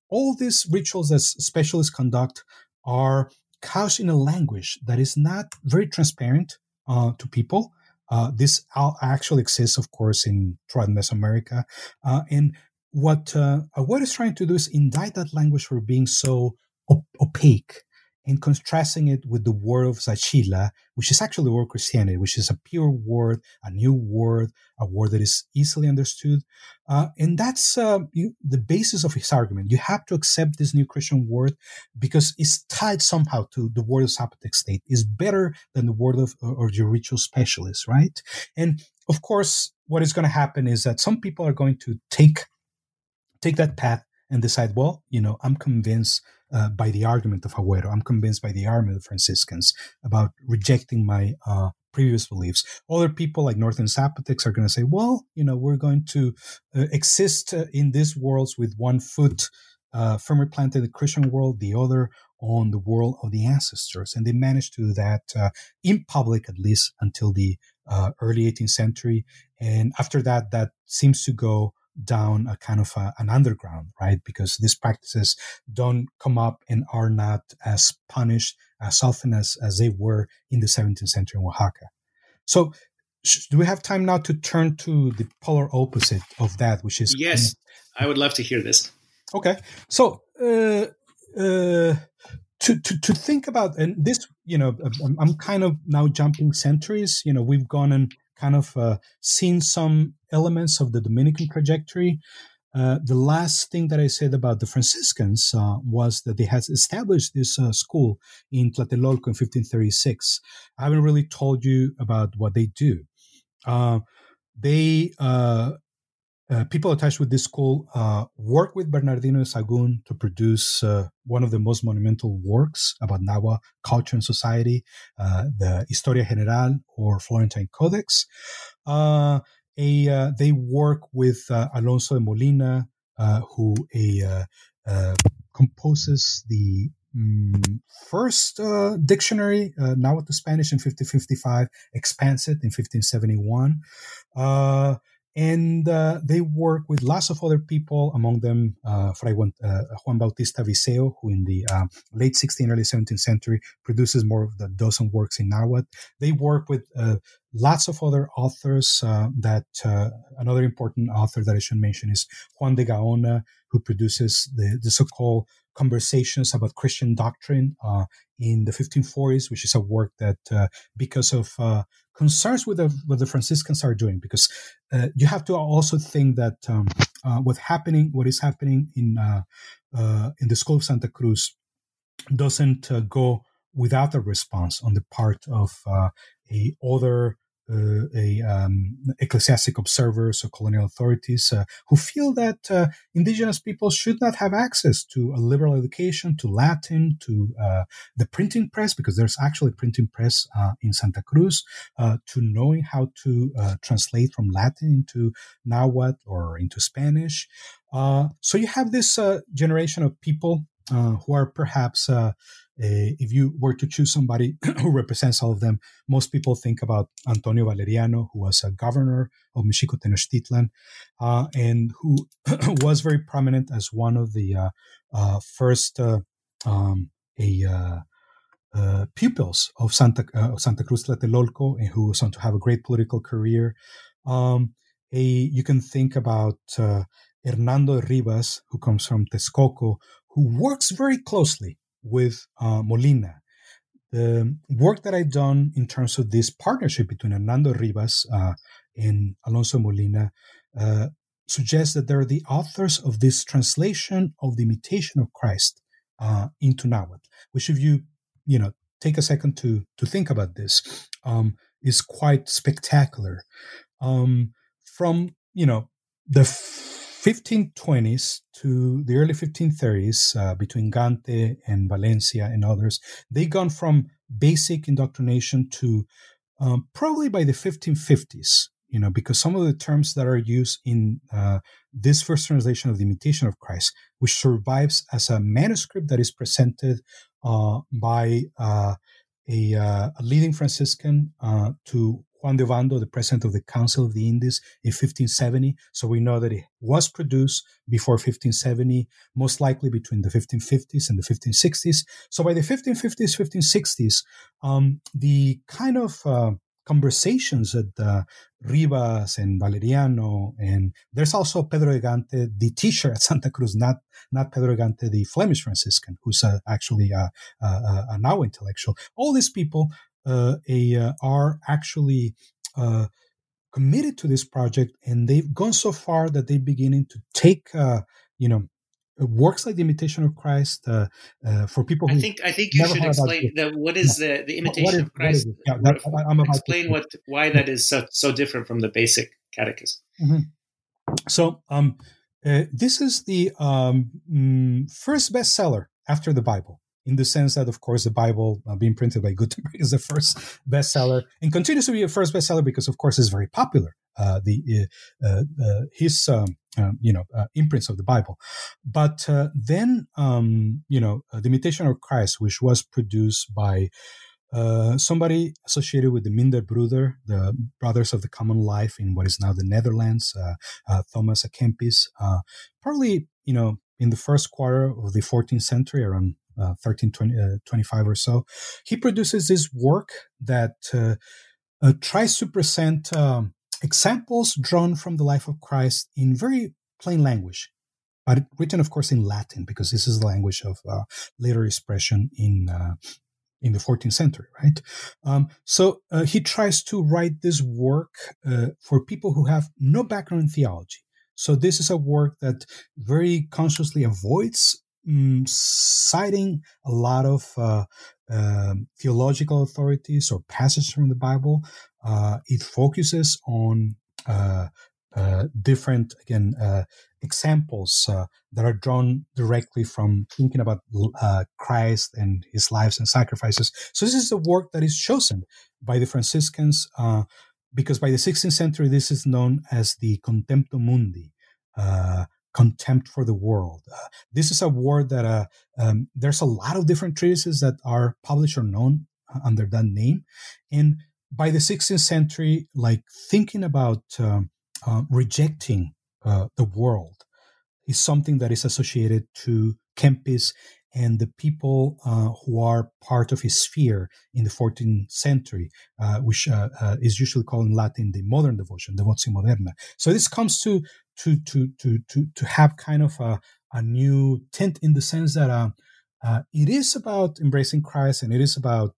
All these rituals that specialists conduct are couched in a language that is not very transparent uh, to people. Uh, this actually exists, of course, in throughout Mesoamerica. Uh, and what uh, what is trying to do is indict that language for being so op- opaque and contrasting it with the word of Zaachila, which is actually the word Christianity, which is a pure word, a new word, a word that is easily understood. Uh, and that's uh, you, the basis of his argument. You have to accept this new Christian word because it's tied somehow to the word of Zapotec state. It's better than the word of or your ritual specialist, right? And of course, what is going to happen is that some people are going to take take that path and decide, well, you know, I'm convinced uh, by the argument of Agüero. I'm convinced by the argument of Franciscans about rejecting my uh, previous beliefs. Other people like Northern Zapotecs are going to say, well, you know, we're going to uh, exist uh, in these worlds with one foot uh, firmly planted in the Christian world, the other on the world of the ancestors. And they managed to do that uh, in public, at least until the early 18th century. And after that, that seems to go down a kind of a, an underground, right? Because these practices don't come up and are not as punished as often as, as they were in the 17th century in Oaxaca. So, do we have time now to turn to the polar opposite of that, which is yes, I would love to hear this. Okay, so uh, uh, to, to to think about and this, you know, I'm, kind of now jumping centuries. You know, we've gone and kind of uh, seen some elements of the Dominican trajectory. Uh, the last thing that I said about the Franciscans uh, was that they had established this uh, school in Tlatelolco in 1536. I haven't really told you about what they do. Uh, they uh, people attached with this school uh, work with Bernardino de Sahagún to produce uh, one of the most monumental works about Nahua culture and society, uh, the Historia General or Florentine Codex. Uh, a, they work with Alonso de Molina, who a, composes the mm, first uh, dictionary, uh, Nahuatl Spanish in 1555, expands it in 1571. Uh, and uh, they work with lots of other people, among them uh, Fray Juan, uh, Juan Bautista Viseo, who in the uh, late 16th, early 17th century produces more of the dozen works in Nahuatl. They work with uh, lots of other authors. Uh, that another important author that I should mention is Juan de Gaona, who produces the, the so-called conversations about Christian doctrine uh, in the 1540s, which is a work that, uh, because of uh, concerns with the, what the Franciscans are doing, because uh, you have to also think that um, uh, what happening, what is happening in uh, in the School of Santa Cruz, doesn't go without a response on the part of a other uh, a um, ecclesiastic observers or colonial authorities uh, who feel that uh, indigenous people should not have access to a liberal education, to Latin, to uh, the printing press, because there's actually a printing press uh, in Santa Cruz, uh, to knowing how to translate from Latin into Nahuatl or into Spanish. so you have this generation of people who are perhaps if you were to choose somebody who represents all of them, most people think about Antonio Valeriano, who was a governor of Mexico Tenochtitlan, uh, and who was very prominent as one of the uh, uh first uh, um, a uh, pupils of Santa Santa Cruz Tlatelolco, and who was on to have a great political career. Um, a, you can think about Hernando Rivas, who comes from Texcoco, who works very closely with uh, Molina. The work that I've done in terms of this partnership between Hernando Rivas uh, and Alonso Molina uh, suggests that they're the authors of this translation of the imitation of Christ uh, into Nahuatl, which if you, you know, take a second to, to think about this, um, is quite spectacular. Um, from, you know, the 1520s to the early 1530s, uh, between Gante and Valencia and others, they gone from basic indoctrination to um, probably by the 1550s, you know, because some of the terms that are used in uh, this first translation of the Imitation of Christ, which survives as a manuscript that is presented uh, by uh, a, uh, a, leading Franciscan uh, to Juan de Ovando, the president of the Council of the Indies, in 1570. So we know that it was produced before 1570, most likely between the 1550s and the 1560s. So by the 1550s, 1560s, um, the kind of uh, conversations that uh, Rivas and Valeriano, and there's also Pedro de Gante, the teacher at Santa Cruz, not not Pedro de Gante, the Flemish Franciscan, who's uh, actually a, a, a, now intellectual. All these people uh, a, uh, are actually uh, committed to this project, and they've gone so far that they're beginning to take, you know, works like the imitation of Christ uh, uh, for people. Who I think I think you should explain the, what is yeah. the, the imitation is, of Christ. Yeah, that, I'm about explain what why that is so so different from the basic catechism. Mm-hmm. So um, uh, this is the um, mm, first bestseller after the Bible in the sense that, of course, the Bible uh, being printed by Gutenberg is the first bestseller and continues to be a first bestseller because, of course, it's very popular. Uh, the uh, uh his um, um, you know uh, imprints of the Bible, but uh, then um, you know the Imitation of Christ, which was produced by somebody associated with the Minderbruder, the Brothers of the Common Life in what is now the Netherlands, Thomas à Kempis, probably you know in the first quarter of the 14th century, around uh, 1325 uh, or so, he produces this work that uh, uh, tries to present um, examples drawn from the life of Christ in very plain language, but written, of course, in Latin, because this is the language of uh, later expression in uh, in the 14th century, right? Um, so uh, he tries to write this work uh, for people who have no background in theology. So this is a work that very consciously avoids mm, citing a lot of uh, uh, theological authorities or passages from the Bible. Uh, it focuses on uh, uh, different, again, uh, examples that are drawn directly from thinking about Christ and his lives and sacrifices. So this is a work that is chosen by the Franciscans because by the 16th century, this is known as the Contemptu Mundi, contempt for the world. Uh, this is a word that uh, um, there's a lot of different treatises that are published or known uh, under that name. And by the 16th century, like thinking about um, uh, rejecting uh, the world is something that is associated to Kempis and the people uh, who are part of his sphere in the 14th century, which is usually called in Latin the modern devotion, devotio moderna. So this comes to to to to to to have kind of a, a new tint in the sense that uh, uh, it is about embracing Christ and it is about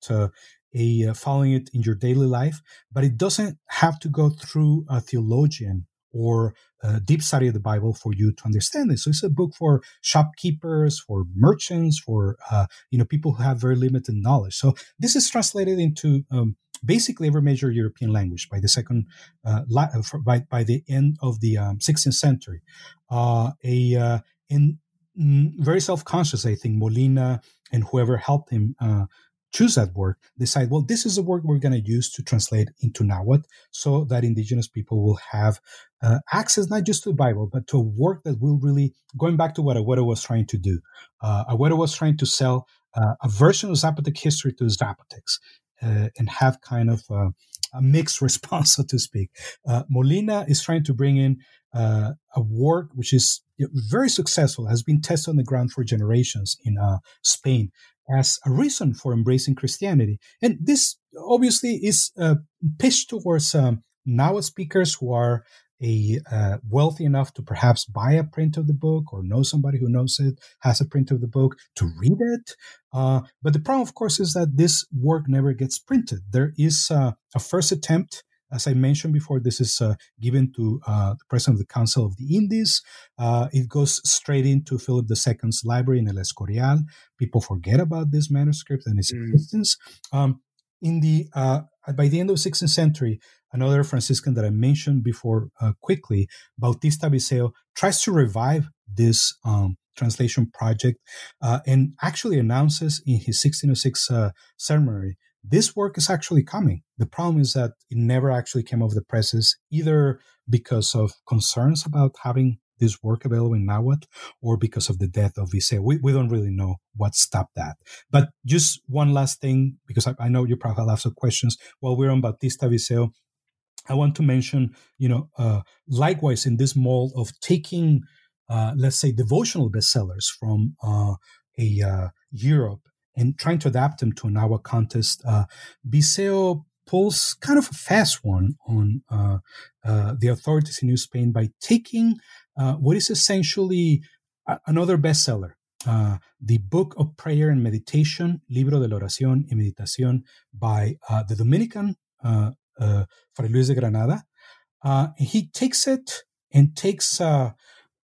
a following it in your daily life, but it doesn't have to go through a theologian or a deep study of the Bible for you to understand this. So it's a book for shopkeepers, for merchants, for uh, you know people who have very limited knowledge. So this is translated into um, basically every major European language by the second uh, uh by by the end of the um, 16th century. Uh, a uh, in mm, very self-conscious, I think Molina and whoever helped him uh, choose that word, decide, well, this is the word we're going to use to translate into Nahuatl so that indigenous people will have uh, access not just to the Bible, but to a work that will really, going back to what Agüero was trying to do. Uh, Agüero was trying to sell uh, a version of Zapotec history to Zapotecs and have kind of uh, a mixed response, so to speak. Uh, Molina is trying to bring in uh, a work which is very successful, has been tested on the ground for generations in uh, Spain, as a reason for embracing Christianity. And this obviously is uh, pitched towards um, speakers who are a uh, wealthy enough to perhaps buy a print of the book or know somebody who knows it has a print of the book to read it uh, but the problem of course is that this work never gets printed there is uh, a first attempt as I mentioned before, this is uh, given to uh, the president of the Council of the Indies. Uh, it goes straight into Philip II's library in El Escorial. People forget about this manuscript and its mm. existence. Um, in the uh, by the end of the 16th century, another Franciscan that I mentioned before uh, quickly, Bautista Viseo, tries to revive this um, translation project uh, and actually announces in his 1606 ceremony this work is actually coming. The problem is that it never actually came off the presses, either because of concerns about having this work available in Nahuatl or because of the death of Viseo. We, we don't really know what stopped that. But just one last thing, because I, I know you probably have lots of questions while we're on Bautista Viseo. I want to mention, you know, uh, likewise in this mold of taking, uh, let's say, devotional bestsellers from uh, a uh, Europe and trying to adapt them to an Nahuatl context. Uh, Viseo pulls kind of a fast one on uh, uh, the authorities in New Spain by taking uh, what is essentially a- another bestseller, uh, the Book of Prayer and Meditation, Libro de la Oración y Meditación, by uh, the Dominican uh, Fray Luis de Granada. he takes it and takes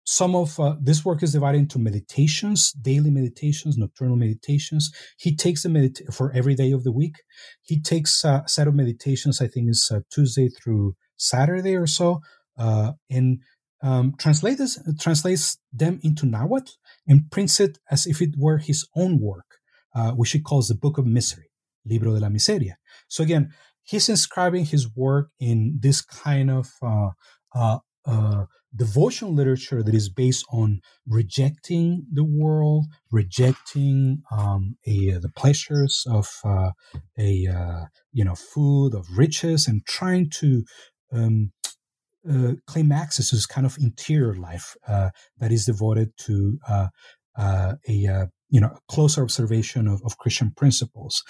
some of uh, this work is divided into meditations, daily meditations, nocturnal meditations. He takes the medit- for every day of the week. He takes uh, a set of meditations, I think is uh, Tuesday through Saturday or so, uh, and um, translates, translates them into Nahuatl and prints it as if it were his own work, uh, which he calls the Book of Misery, Libro de la Miseria. So again, he's inscribing his work in this kind of uh, uh, devotional literature that is based on rejecting the world, rejecting um, a, uh, the pleasures of uh, a uh, you know food of riches, and trying to um, uh, claim access to this kind of interior life uh, that is devoted to uh, a you know closer observation of, of Christian principles,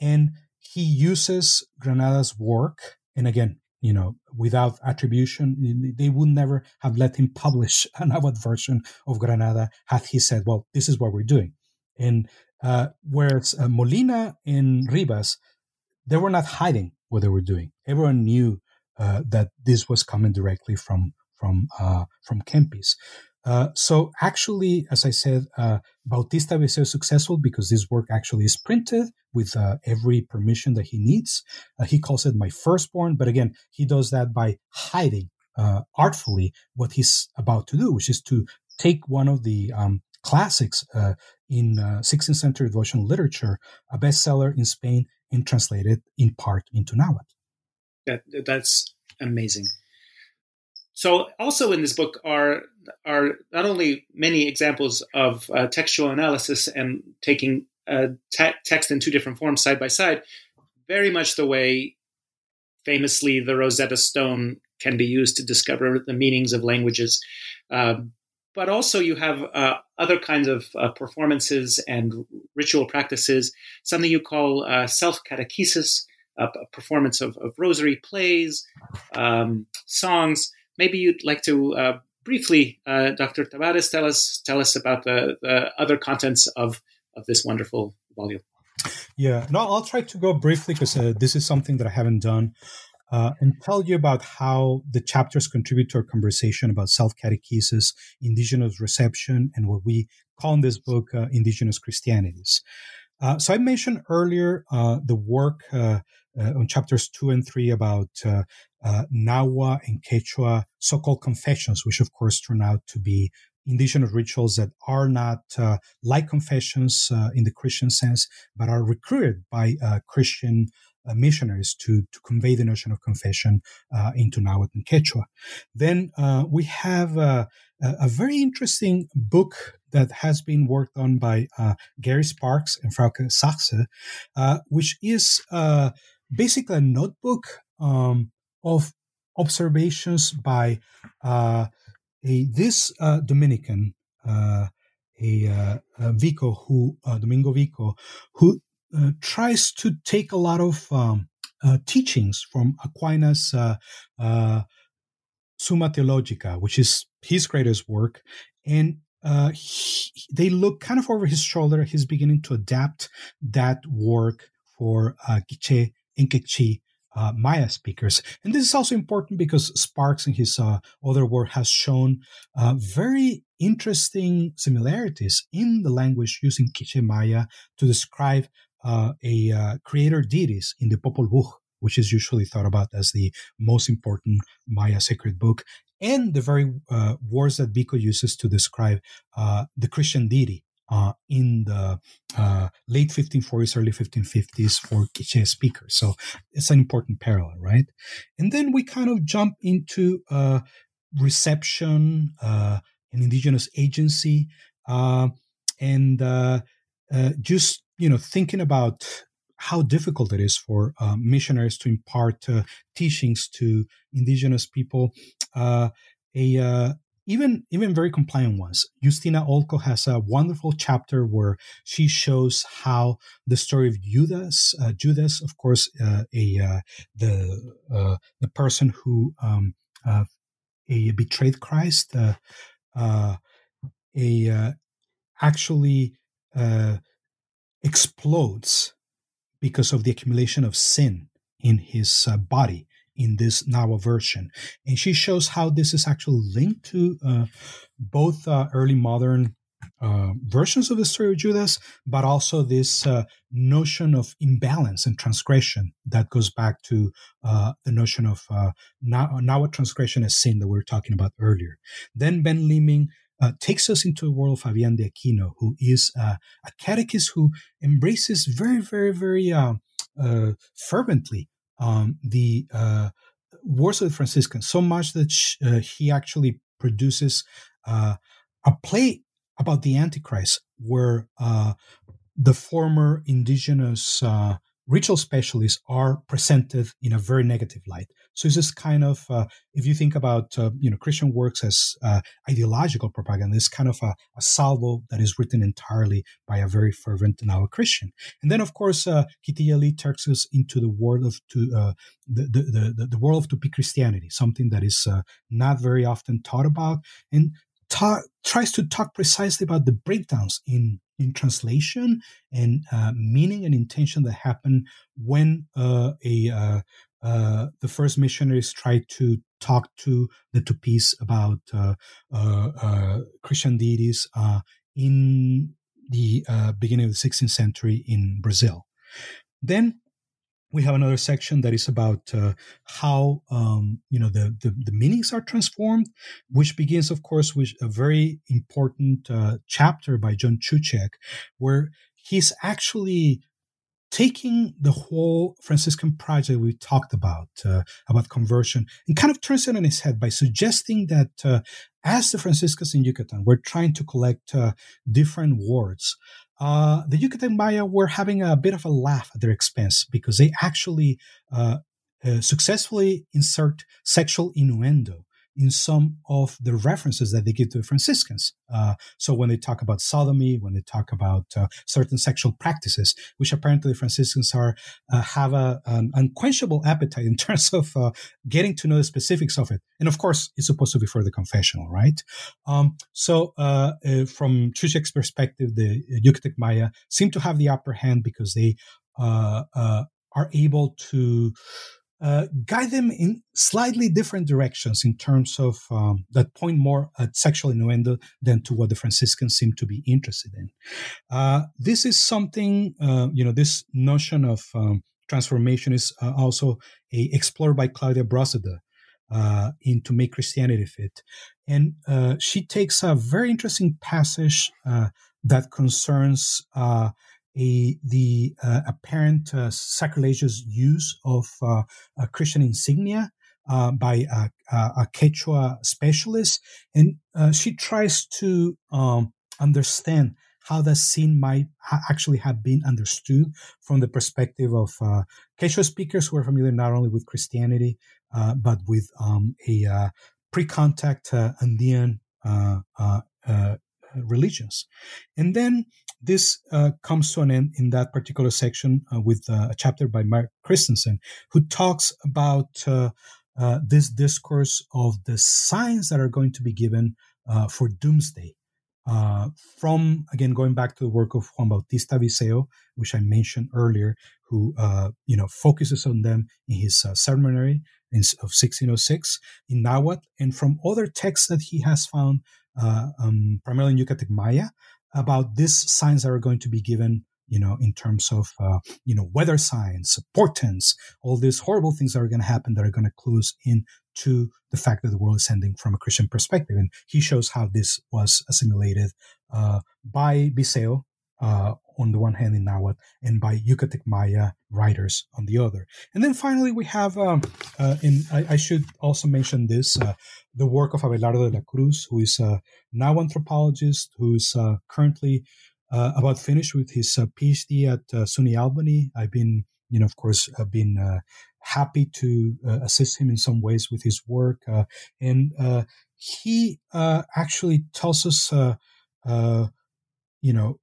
and he uses Granada's work, and again you know, without attribution, they would never have let him publish an Nahuatl version of Granada had he said, well, this is what we're doing. And uh, whereas uh, Molina and Ribas, they were not hiding what they were doing. Everyone knew uh, that this was coming directly from from uh, from Kempis. Uh, so actually, as I said, uh, Bautista Viseo is successful because this work actually is printed with uh, every permission that he needs. Uh, he calls it my firstborn, but again, he does that by hiding uh, artfully what he's about to do, which is to take one of the um, classics uh, in 16th century devotional literature, a bestseller in Spain, and translate it in part into Nahuatl. That, that's amazing. So, also in this book are are not only many examples of uh, textual analysis and taking uh, te- text in two different forms side by side, very much the way famously the Rosetta Stone can be used to discover the meanings of languages. Um, but also, you have uh, other kinds of uh, performances and ritual practices, something you call uh, self catechesis, a performance of, of rosary plays, um, songs. Maybe you'd like to uh, briefly, uh, Dr. Tavárez, tell us tell us about the, the other contents of, of this wonderful volume. Yeah, no, I'll try to go briefly because uh, this is something that I haven't done. Uh, and tell you about how the chapters contribute to our conversation about self catechesis, indigenous reception, and what we call in this book uh, indigenous Christianities. Uh, so I mentioned earlier uh, the work uh, uh, on chapters two and three about Nahua and Quechua so-called confessions, which of course turn out to be indigenous rituals that are not uh, like confessions uh, in the Christian sense, but are recruited by uh, Christian uh, missionaries to, to convey the notion of confession uh, into Nahuatl and Quechua. Then uh, we have a, a, very interesting book that has been worked on by Garry Sparks and Frauke Sachse, which is basically a notebook um, of observations by uh, a, this uh, Dominican, uh, a, Vico, who Domingo Vico, who tries to take a lot of um, teachings from Aquinas. Summa Theologica, which is his greatest work, and uh, he, they look kind of over his shoulder. He's beginning to adapt that work for uh, Quechua uh, Maya speakers. And this is also important because Sparks in his uh, other work has shown uh, very interesting similarities in the language using Quiche Maya to describe uh, a uh, creator deities in the Popol Vuh, which is usually thought about as the most important Maya sacred book, and the very uh, words that Vico uses to describe the Christian deity uh, in the uh, late 1540s, early 1550s for Quiche speakers. So it's an important parallel, right? And then we kind of jump into uh, reception uh, and indigenous agency, uh, and uh, just you know thinking about how difficult it is for missionaries to impart teachings to indigenous people. a even even very compliant ones. Justyna Olko has a wonderful chapter where she shows how the story of Judas, uh, Judas, of course, uh, a uh, the uh, the person who um, uh, a betrayed Christ, a actually explodes because of the accumulation of sin in his body in this Nahua version. And she shows how this is actually linked to uh, both uh, early modern uh, versions of the story of Judas, but also this uh, notion of imbalance and transgression that goes back to uh, the notion of uh, Nahua transgression as sin that we were talking about earlier. Then Ben Leeming uh, takes us into the world of Fabian de Aquino, who is uh, a catechist who embraces very, very, very uh fervently um, the uh, Wars of the Franciscans so much that uh, he actually produces uh, a play about the Antichrist, where uh, the former indigenous uh, ritual specialists are presented in a very negative light. So it's just kind of, uh, if you think about, uh, you know, Christian works as uh, ideological propaganda, it's kind of a, a, salvo that is written entirely by a very fervent Nahua Christian. And then, of course, uh, takes us into the world of to, uh, the, the, the, the, world of Tupi Christianity, something that is uh, not very often taught about, and tries to talk precisely about the breakdowns in in translation and uh, meaning and intention that happen when uh, a uh, uh the first missionaries tried to talk to the Tupis about uh, uh, Christian deities in the beginning of the 16th century in Brazil. Then we have another section that is about uh, how um, you know the, the, the meanings are transformed, which begins, of course, with a very important uh, chapter by John Chuchiak, where he's actually taking the whole Franciscan project we talked about uh, about conversion and kind of turns it on its head by suggesting that uh, as the Franciscans in Yucatan were trying to collect uh, different words uh, the Yucatec Maya were having a bit of a laugh at their expense because they actually uh, uh, successfully insert sexual innuendo in some of the references that they give to the Franciscans. Uh, so when they talk about sodomy, when they talk about uh, certain sexual practices, which apparently the Franciscans are uh, have a, an unquenchable appetite in terms of uh, getting to know the specifics of it. And of course, it's supposed to be for the confessional, right? Um, so uh, uh, from Chuchiak's perspective, the Yucatec Maya seem to have the upper hand because they are able to uh, guide them in slightly different directions in terms of um, that point more at sexual innuendo than to what the Franciscans seem to be interested in. Uh, this is something, uh, you know, this notion of um, transformation is uh, also a, explored by Claudia Brosseder uh, in To Make Christianity Fit. And uh, she takes a very interesting passage that concerns a, the uh, apparent uh, sacrilegious use of uh, Christian insignia uh, by a, a, Quechua specialist, and uh, she tries to um, understand how the scene might ha- actually have been understood from the perspective of uh, Quechua speakers who are familiar not only with Christianity but with um, a pre-contact Andean religions. And then this uh, comes to an end in that particular section uh, with uh, a chapter by Mark Christensen, who talks about uh, uh, this discourse of the signs that are going to be given for doomsday. from again going back to the work of Juan Bautista Viseo, which I mentioned earlier, who you know focuses on them in his sermonary in, of 1606 in Nahuatl, and from other texts that he has found um, primarily in Yucatec Maya, about these signs that are going to be given you know in terms of uh, you know weather signs portents all these horrible things that are going to happen that are going to us in to the fact that the world is ending from a christian perspective. And he shows how this was assimilated uh, by Viseo uh, on the one hand in Nahuatl and by Yucatec Maya writers on the other. And then finally, we have, um, uh, in, I, I, should also mention this, uh, the work of Abelardo de la Cruz, who is a Nahua anthropologist, who's uh, currently uh, about finished with his PhD at SUNY Albany. I've been, you know, of course, I've been happy to assist him in some ways with his work. and he actually tells us, you know,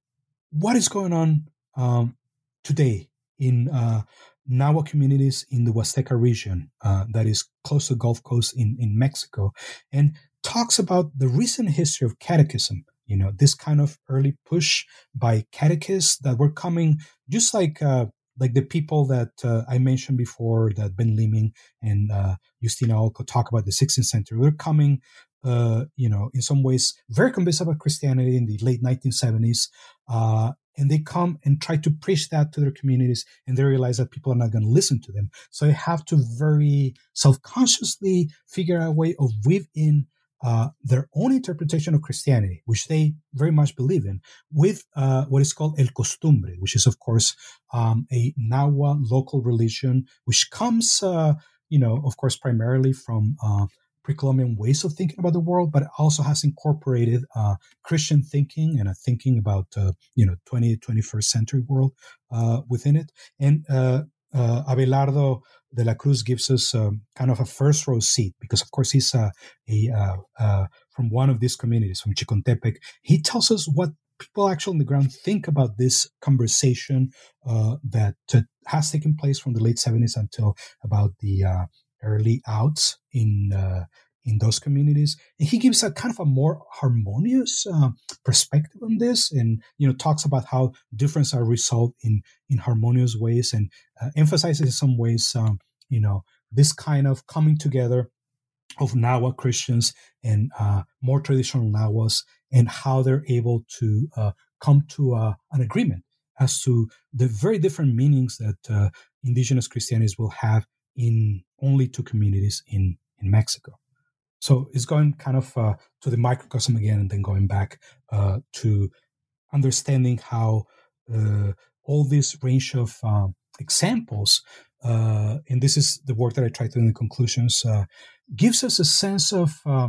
what is going on um, today in uh, Nahua communities in the Huasteca region uh, that is close to the Gulf Coast in, in Mexico and talks about the recent history of catechism. You know, this kind of early push by catechists that were coming just like uh, like the people that uh, I mentioned before, that Ben Leeming and uh, Justyna Olko talk about the 16th century. They're coming uh, you know, in some ways, very convinced about Christianity in the late 1970s. Uh, and they come and try to preach that to their communities, and they realize that people are not going to listen to them. So they have to very self consciously figure out a way of weave in uh, their own interpretation of Christianity, which they very much believe in, with uh, what is called el costumbre, which is, of course, um, a Nahua local religion, which comes, uh, you know, of course, primarily from uh, pre-Columbian ways of thinking about the world, but it also has incorporated uh, Christian thinking and a thinking about uh, you know 20th, 21st century world uh, within it. And uh, uh, Abelardo de la Cruz gives us um, kind of a first row seat because, of course, he's uh, a, from one of these communities from Chicontepec. He tells us what people actually on the ground think about this conversation that has taken place from the late 70s until about the early outs in uh, in those communities. And he gives a kind of a more harmonious uh, perspective on this and you know talks about how differences are resolved in in harmonious ways and uh, emphasizes in some ways um, you know this kind of coming together of Nahua Christians and uh, more traditional Nahuas and how they're able to uh, come to uh, an agreement as to the very different meanings that uh, indigenous Christianities will have in only two communities in, in Mexico. So it's going kind of uh, to the microcosm again and then going back uh, to understanding how uh, all this range of um, examples, uh, and this is the work that I try to do in the conclusions, uh, gives us a sense of uh,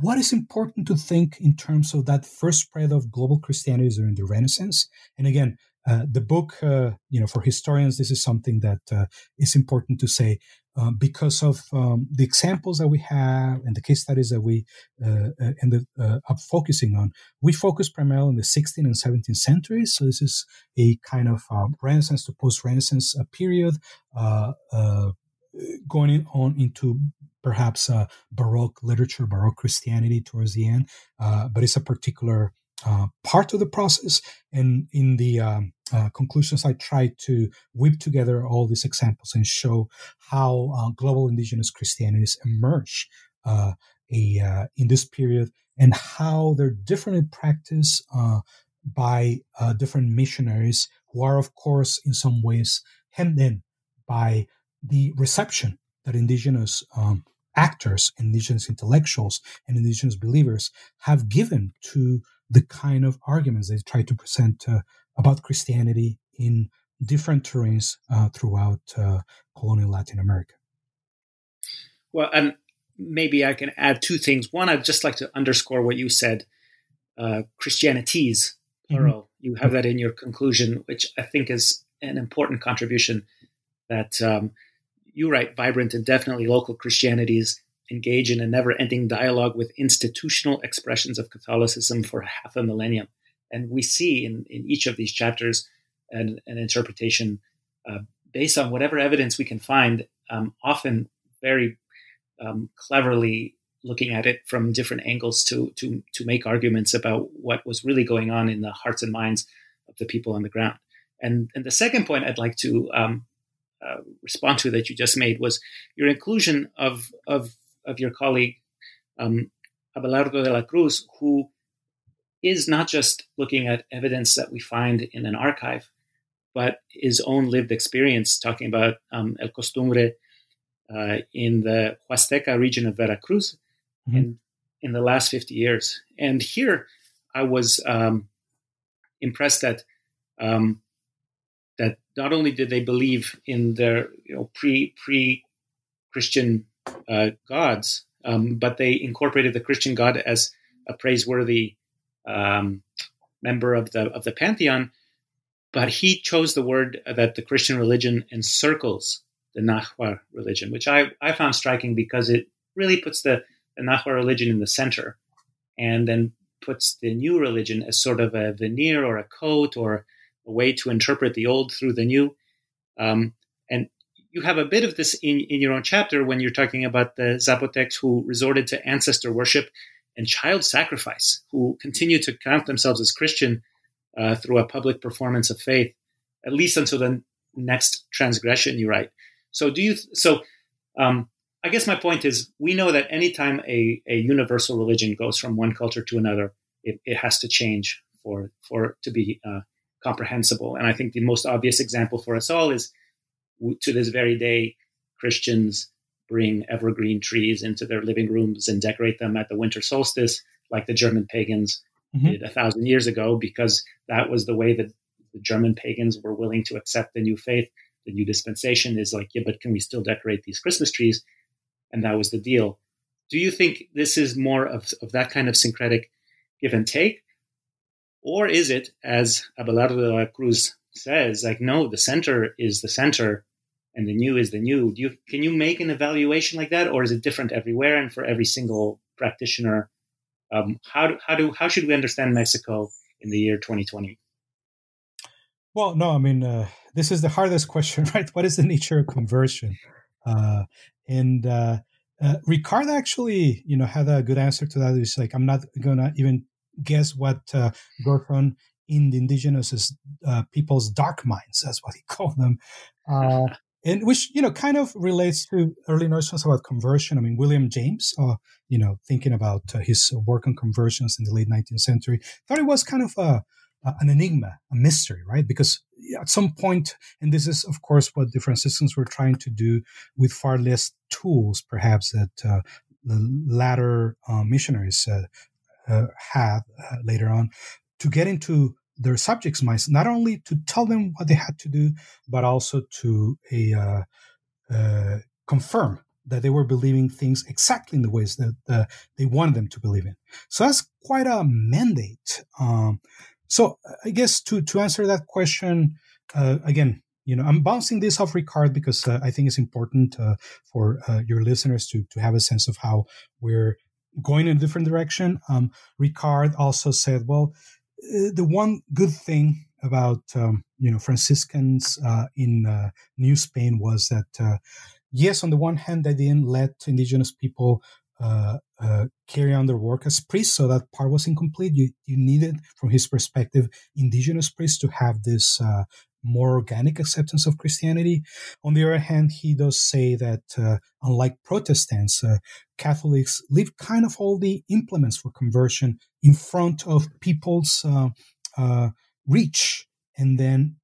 what is important to think in terms of that first spread of global Christianity during the Renaissance. And again, uh, the book, uh, you know, for historians, this is something that uh, is important to say uh, because of um, the examples that we have and the case studies that we uh, uh, are focusing on. We focus primarily on the 16th and 17th centuries. So this is a kind of Renaissance to post-Renaissance period going on into perhaps Baroque literature, Baroque Christianity towards the end, but it's a particular uh, part of the process. And in the um, uh, conclusions, I try to whip together all these examples and show how uh, global indigenous Christianities emerge uh, a, uh, in this period and how they're different differently practiced by different missionaries who are, of course, in some ways hemmed in by the reception that indigenous um, actors, indigenous intellectuals, and indigenous believers have given to the kind of arguments they try to present uh, about Christianity in different terrains uh, throughout uh, colonial Latin America. Well, and maybe I can add two things. One, I'd just like to underscore what you said uh, Christianities, mm-hmm. plural. Mm-hmm. You have that in your conclusion, which I think is an important contribution that um, you write vibrant and definitely local Christianities engage in a never ending dialogue with institutional expressions of Catholicism for half a millennium. And we see in, in each of these chapters an, an interpretation uh, based on whatever evidence we can find, um, often very um, cleverly looking at it from different angles to, to, to make arguments about what was really going on in the hearts and minds of the people on the ground. And, and the second point I'd like to um, uh, respond to that you just made was your inclusion of, of of your colleague um, Abelardo de la Cruz, who is not just looking at evidence that we find in an archive, but his own lived experience, talking about um, El Costumbre uh, in the Huasteca region of Veracruz mm-hmm. in, in the last 50 years. And here I was um, impressed that um, that not only did they believe in their you know, pre pre Christian uh, gods, um, but they incorporated the Christian God as a praiseworthy um, member of the of the pantheon. But he chose the word that the Christian religion encircles the Nahua religion, which I, I found striking because it really puts the, the Nahua religion in the center and then puts the new religion as sort of a veneer or a coat or a way to interpret the old through the new. Um, and you have a bit of this in, in your own chapter when you're talking about the Zapotecs who resorted to ancestor worship and child sacrifice, who continue to count themselves as Christian uh, through a public performance of faith, at least until the next transgression. You write. So do you? So um, I guess my point is, we know that anytime a, a universal religion goes from one culture to another, it, it has to change for for to be uh, comprehensible. And I think the most obvious example for us all is to this very day, Christians bring evergreen trees into their living rooms and decorate them at the winter solstice, like the German pagans mm-hmm. did a thousand years ago, because that was the way that the German pagans were willing to accept the new faith. The new dispensation is like, yeah, but can we still decorate these Christmas trees? And that was the deal. Do you think this is more of, of that kind of syncretic give and take? Or is it, as Abelardo de la Cruz says, like, no, the center is the center and the new is the new. Do you can you make an evaluation like that, or is it different everywhere and for every single practitioner? Um, how do, how do how should we understand Mexico in the year 2020? Well, no, I mean uh, this is the hardest question, right? What is the nature of conversion? Uh, and uh, uh, Ricard actually, you know, had a good answer to that. It's like I'm not gonna even guess what uh, Gurthon in the indigenous uh, people's dark minds. That's what he called them. Uh, and which you know kind of relates to early notions about conversion. I mean, William James, uh, you know, thinking about uh, his work on conversions in the late 19th century, thought it was kind of a, an enigma, a mystery, right? Because at some point, and this is of course what the Franciscans were trying to do with far less tools, perhaps that uh, the latter uh, missionaries uh, had later on, to get into their subjects' minds, not only to tell them what they had to do, but also to a, uh, uh, confirm that they were believing things exactly in the ways that uh, they wanted them to believe in. So that's quite a mandate. Um, so I guess to to answer that question uh, again, you know, I'm bouncing this off Ricard because uh, I think it's important uh, for uh, your listeners to to have a sense of how we're going in a different direction. Um, Ricard also said, well, uh, the one good thing about um, you know Franciscans uh, in uh, New Spain was that yes, on the one hand, they didn't let indigenous people uh, uh, carry on their work as priests, so that part was incomplete. You, you needed, from his perspective, indigenous priests to have this uh, more organic acceptance of Christianity. On the other hand, he does say that, uh, unlike Protestants, uh, Catholics leave kind of all the implements for conversion in front of people's uh, reach and then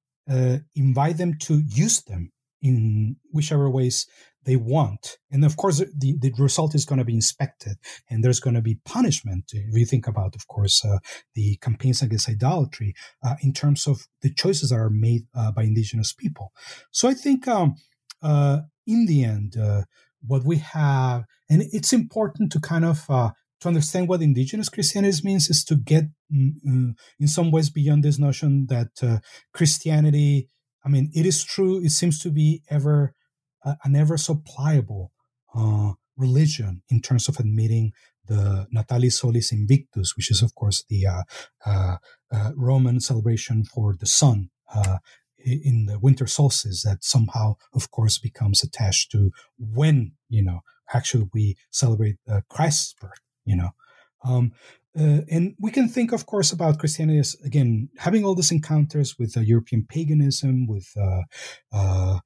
invite them to use them in whichever ways they want. And of course, the, the result is going to be inspected and there's going to be punishment. If you think about, of course, uh, the campaigns against idolatry uh, in terms of the choices that are made uh, by indigenous people. So I think um, uh, in the end, uh, what we have, and it's important to kind of uh, to understand what indigenous Christianity means is to get mm, mm, in some ways beyond this notion that Christianity, I mean, it is true, it seems to be ever an ever so pliable uh, religion in terms of admitting the Natalis Solis Invictus, which is, of course, the uh, uh, uh Roman celebration for the sun uh, in the winter solstice that somehow, of course, becomes attached to when, you know, actually we celebrate Christ's birth, you know. Um, uh, and we can think, of course, about Christianity as again having all these encounters with uh, European paganism, with uh,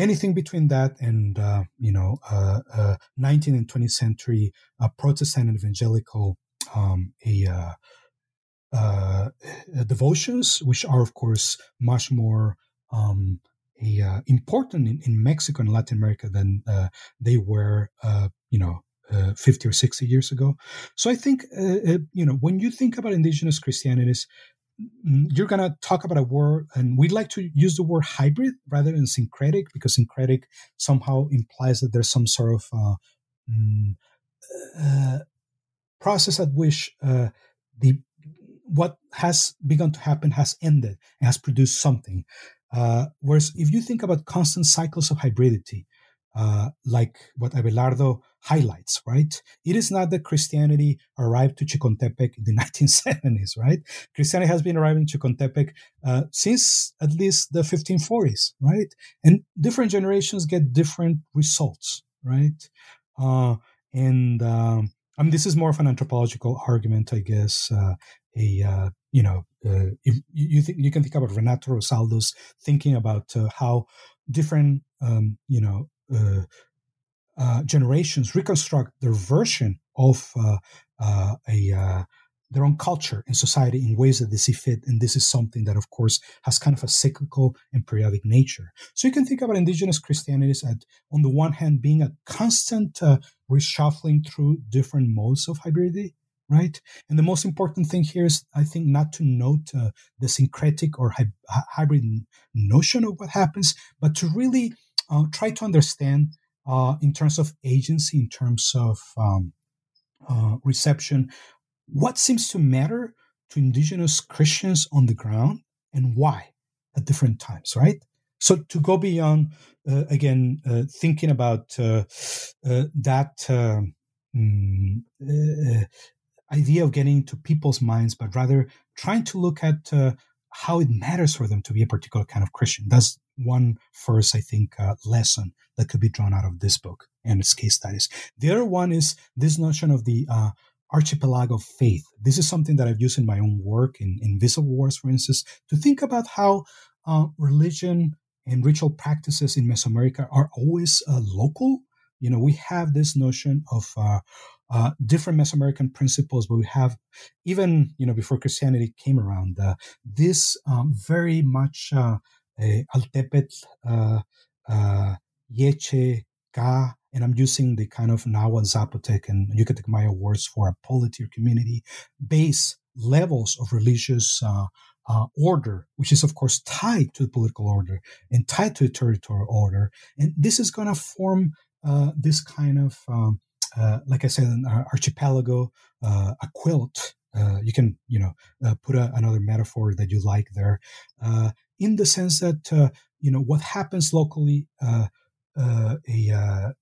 anything between that and uh, you know uh, uh, 19th and 20th century uh, Protestant and evangelical um, a, uh, uh, devotions, which are of course much more um, a, important in, in, Mexico and Latin America than they were, you know. 50 or 60 years ago. So I think, you know, when you think about indigenous Christianities, you're going to talk about a word, and we'd like to use the word hybrid rather than syncretic because syncretic somehow implies that there's some sort of uh, mm, uh, process at which uh, the what has begun to happen has ended and has produced something. Uh, whereas if you think about constant cycles of hybridity, uh, like what Abelardo highlights, right? It is not that Christianity arrived to Chicontepec in the 1970s, right? Christianity has been arriving to Chicontepec uh, since at least the 1540s, right? And different generations get different results, right? Uh, and um, I mean, this is more of an anthropological argument, I guess. Uh, a uh, you know, you think you can think about Renato Rosaldo's thinking about how different um, you know generations reconstruct their version of uh, uh, a uh, their own culture and society in ways that they see fit. And this is something that, of course, has kind of a cyclical and periodic nature. So you can think about indigenous Christianity as, on the one hand, being a constant uh, reshuffling through different modes of hybridity, right? And the most important thing here is, I think, not to note uh, the syncretic or hy- hybrid notion of what happens, but to really uh, try to understand uh, in terms of agency, in terms of um, uh, reception, what seems to matter to indigenous Christians on the ground and why at different times, right? So to go beyond, uh, again, uh, thinking about uh, that um, idea of getting into people's minds, but rather trying to look at how it matters for them to be a particular kind of Christian. That's one first, I think, uh, lesson that could be drawn out of this book and its case studies. The other one is this notion of the uh, archipelago of faith. This is something that I've used in my own work in Invisible Wars, for instance, to think about how uh, religion and ritual practices in Mesoamerica are always uh, local. You know, we have this notion of uh, uh, different Mesoamerican principles, but we have even you know before Christianity came around, uh, this um, very much uh, Altepetl, uh, uh, Yeche, Ka, and I'm using the kind of Nahuatl, Zapotec, and Yucatec Maya words for a polity or community base levels of religious uh, uh, order, which is of course tied to the political order and tied to the territorial order, and this is going to form uh, this kind of um, uh, like I said, an archipelago, uh, a quilt you can you know put a, another metaphor that you like there, in the sense that uh, you know what happens locally uh, uh, a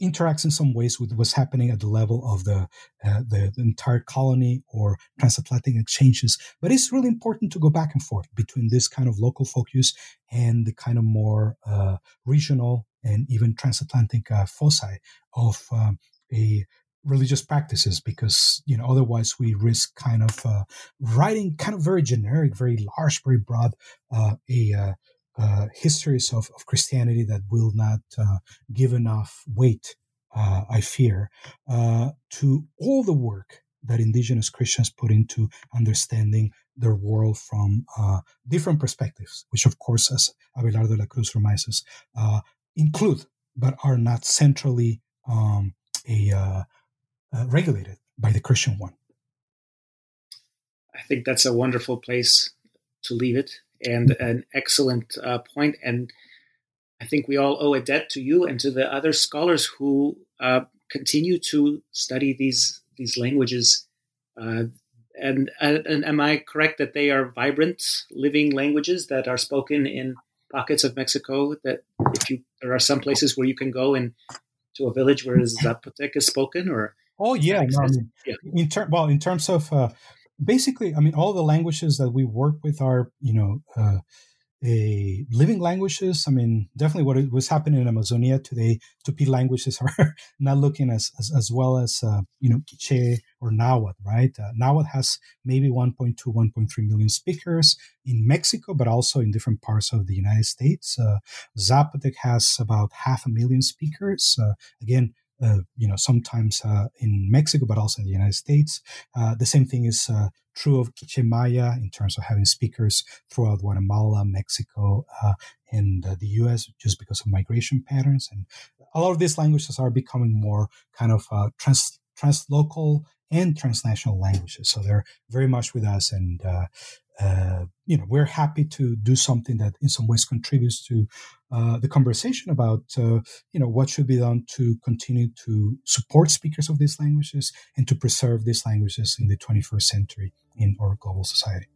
interacts in some ways with what's happening at the level of the, the, the entire colony or transatlantic exchanges. But it's really important to go back and forth between this kind of local focus and the kind of more regional and even transatlantic foci of um, a religious practices because you know otherwise we risk kind of uh, writing kind of very generic very large very broad uh, a uh, uh histories of, of christianity that will not uh, give enough weight uh, i fear to all the work that indigenous christians put into understanding their world from different perspectives which of course as abelardo la cruz reminds us include but are not centrally um, a uh, regulated by the Christian one. I think that's a wonderful place to leave it and mm-hmm. an excellent uh, point. And I think we all owe a debt to you and to the other scholars who uh, continue to study these these languages. Uh, and, and am I correct that they are vibrant, living languages that are spoken in pockets of Mexico? That if you there are some places where you can go and to a village where Zapotec is spoken, or Oh yeah, no, I mean, yeah. In ter- well, in terms of uh, basically, I mean, all the languages that we work with are you know uh, a living languages. I mean, definitely what was happening in Amazonia today, Tupi languages are not looking as as, as well as uh, you know Quiche or Nahuatl, right? Uh, Nahuatl has maybe 1.2, 1.3 million speakers in Mexico, but also in different parts of the United States. Uh, Zapotec has about half a million speakers. Uh, again, you know, sometimes uh, in Mexico, but also in the United States. Uh, the same thing is uh, true of Quiche Maya in terms of having speakers throughout Guatemala, Mexico, uh, and the U.S. just because of migration patterns. And a lot of these languages are becoming more kind of trans translocal and transnational languages. So they're very much with us, and uh, you know, we're happy to do something that in some ways contributes to uh, the conversation about, uh, you know, what should be done to continue to support speakers of these languages and to preserve these languages in the 21st century in our global society.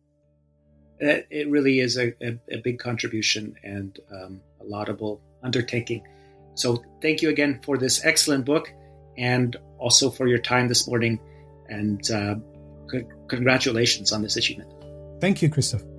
It really is a, a, a big contribution and um, a laudable undertaking. So thank you again for this excellent book and also for your time this morning. And uh, congratulations on this achievement. Thank you, Christoph.